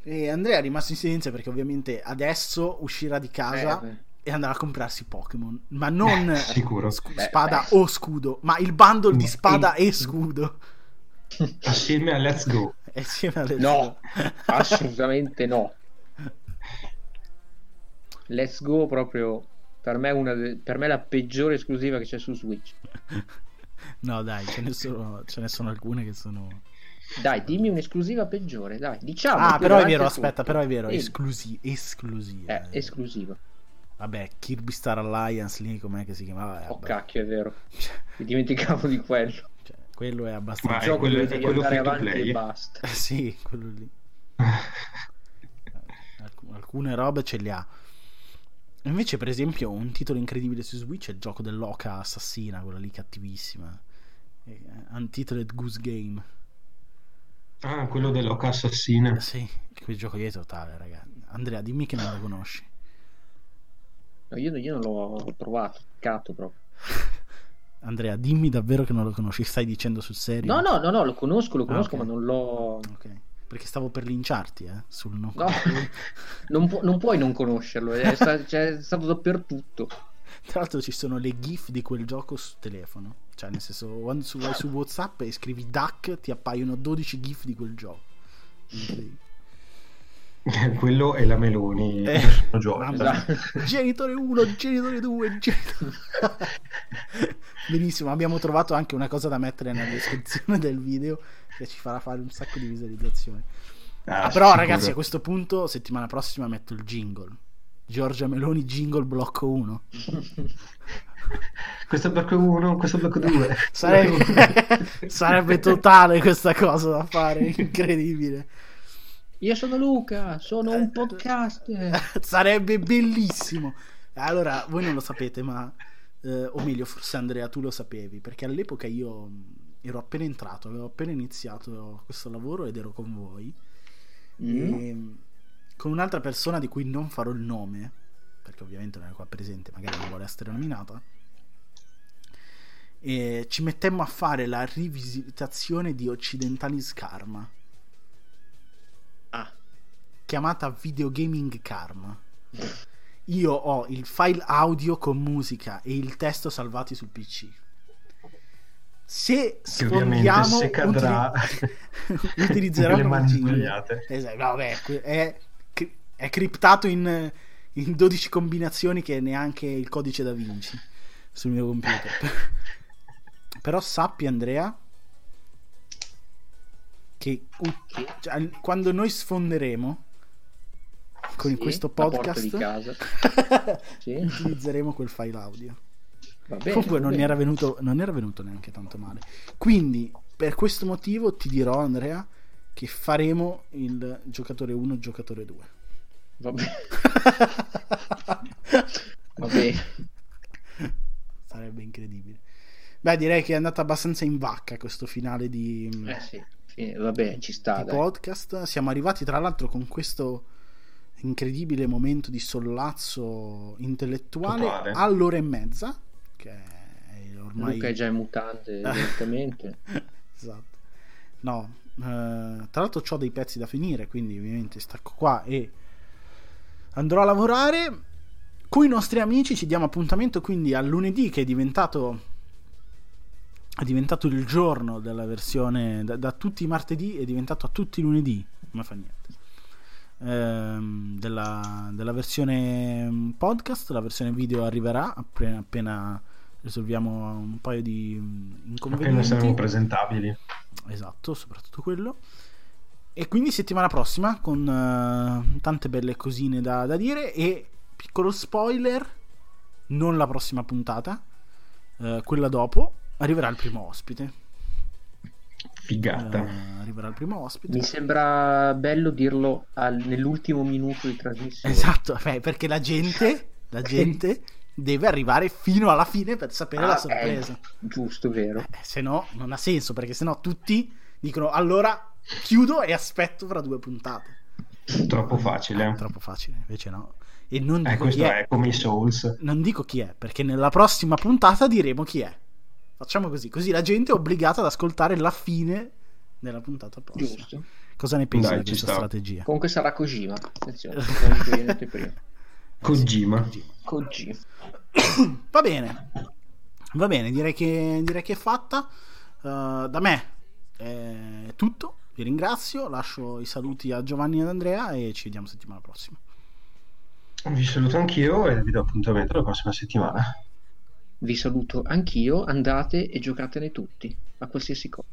E Andrea è rimasto in silenzio perché ovviamente adesso uscirà di casa eh, e andrà a comprarsi Pokémon. Ma non beh, sicuro. Sc- spada beh. o scudo, ma il bundle di spada e scudo. Assieme a Let's Go. Assieme a Let's no, Go. assolutamente no. Let's Go proprio per me, una de- per me è la peggiore esclusiva che c'è su Switch. no, dai, ce ne, sono, ce ne sono alcune che sono. Dai, dimmi un'esclusiva peggiore, dai, diciamo. Ah, però è vero, aspetta, però è vero, esclusi- esclusiva. Eh, esclusiva. Vabbè, Kirby Star Alliance lì, com'è che si chiamava? oh, cacchio, è vero. Mi dimenticavo di quello. Cioè, quello è abbastanza... Ma è quello, è quello andare avanti play. e basta. sì, quello lì. Alcune robe ce le ha. Invece, per esempio, un titolo incredibile su Switch è il gioco dell'oca assassina, quella lì cattivissima. Untitled Goose Game. Ah, quello dell'Oca Assassina. Sì, quel gioco lì è totale, ragazzi. Andrea, dimmi che non lo conosci. No, io, io non l'ho trovato, peccato proprio. Andrea, dimmi davvero che non lo conosci. Stai dicendo sul serio? No, no, no, no lo conosco, lo conosco, Ah, ok. ma non l'ho. Ok. Perché stavo per linciarti, eh, sul no. No, non, pu- non puoi non conoscerlo, è, sta- cioè, è stato dappertutto. Tra l'altro ci sono le gif di quel gioco su telefono. Cioè, nel senso, quando su- vai su WhatsApp e scrivi DAC, ti appaiono 12 gif di quel gioco. Quello e la Meloni. Eh, Esatto. Genitore 1, genitore 2, genitore... Benissimo, abbiamo trovato anche una cosa da mettere nella descrizione del video che ci farà fare un sacco di visualizzazioni. Ah, Ah, però sicuro. ragazzi, a questo punto, settimana prossima metto il jingle. Giorgia Meloni jingle blocco 1. Questo è blocco 1, questo è blocco 2. Sarebbe, sarebbe totale questa cosa da fare, incredibile. Io sono Luca, sono Eh, un podcast. Sarebbe bellissimo. Allora, voi non lo sapete, ma eh, o meglio, forse Andrea, tu lo sapevi, perché all'epoca io ero appena entrato, avevo appena iniziato questo lavoro ed ero con voi. Mm. E, mh, con un'altra persona di cui non farò il nome, perché ovviamente non è qua presente, magari non vuole essere nominata. E ci mettemmo a fare la rivisitazione di Occidentalis Karma, Ah, chiamata Videogaming Karma. Io ho il file audio con musica e il testo salvati sul PC. Se sfondiamo, se cadrà utili- utilizzerò le mani sbagliate. Esatto, vabbè, è, è criptato in, in 12 combinazioni che neanche il codice da Vinci sul mio computer. Però sappi, Andrea, che cioè, quando noi sfonderemo con Sì, questo podcast di casa. Sì. utilizzeremo quel file audio. Bene, Comunque non era, venuto, non era venuto neanche tanto male. Quindi, per questo motivo ti dirò, Andrea, che faremo il giocatore 1 giocatore 2. Va bene. Va bene. Sarebbe incredibile. Beh, direi che è andata abbastanza in vacca questo finale di, Eh sì, sì, vabbè, ci sta, podcast. Siamo arrivati tra l'altro con questo incredibile momento di sollazzo intellettuale Totale. all'ora e mezza, che è ormai... Luca è già in mutante, evidentemente. Esatto. No, eh, tra l'altro ho dei pezzi da finire, quindi ovviamente stacco qua e andrò a lavorare. Con i nostri amici ci diamo appuntamento quindi al lunedì che è diventato è diventato il giorno della versione da, da tutti i martedì è diventato a tutti i lunedì, non fa niente. Ehm, della, della versione podcast, la versione video arriverà appena, appena risolviamo un paio di mm, inconvenienti. Appena saremo presentabili. Esatto, soprattutto quello. E quindi settimana prossima con eh, tante belle cosine da, da dire e piccolo spoiler, non la prossima puntata, eh, quella dopo, arriverà il primo ospite. Figata. Eh, arriverà il primo ospite. Mi sembra bello dirlo al- nell'ultimo minuto di trasmissione. Esatto, beh, perché la gente, la gente deve arrivare fino alla fine per sapere la Ah, sorpresa. eh, giusto, vero. Eh, se no, non ha senso, perché se no tutti dicono allora chiudo e aspetto fra due puntate. Troppo facile. Troppo facile, invece no. E non Eh, dico chi questo è. è come i Souls. Non dico chi è, perché nella prossima puntata diremo chi è. Facciamo così, così la gente è obbligata ad ascoltare la fine della puntata prossima. Giusto. Cosa ne pensi Dai, di questa sta. strategia? Comunque sarà Kojima. Attenzione, Kojima. Kojima. Va bene, va bene, direi che, direi che è fatta. Uh, da me è tutto. Vi ringrazio, lascio i saluti a Giovanni e ad Andrea e ci vediamo settimana prossima. Vi saluto anch'io e vi do appuntamento la prossima settimana. Vi saluto anch'io, andate e giocatene tutti, a qualsiasi cosa.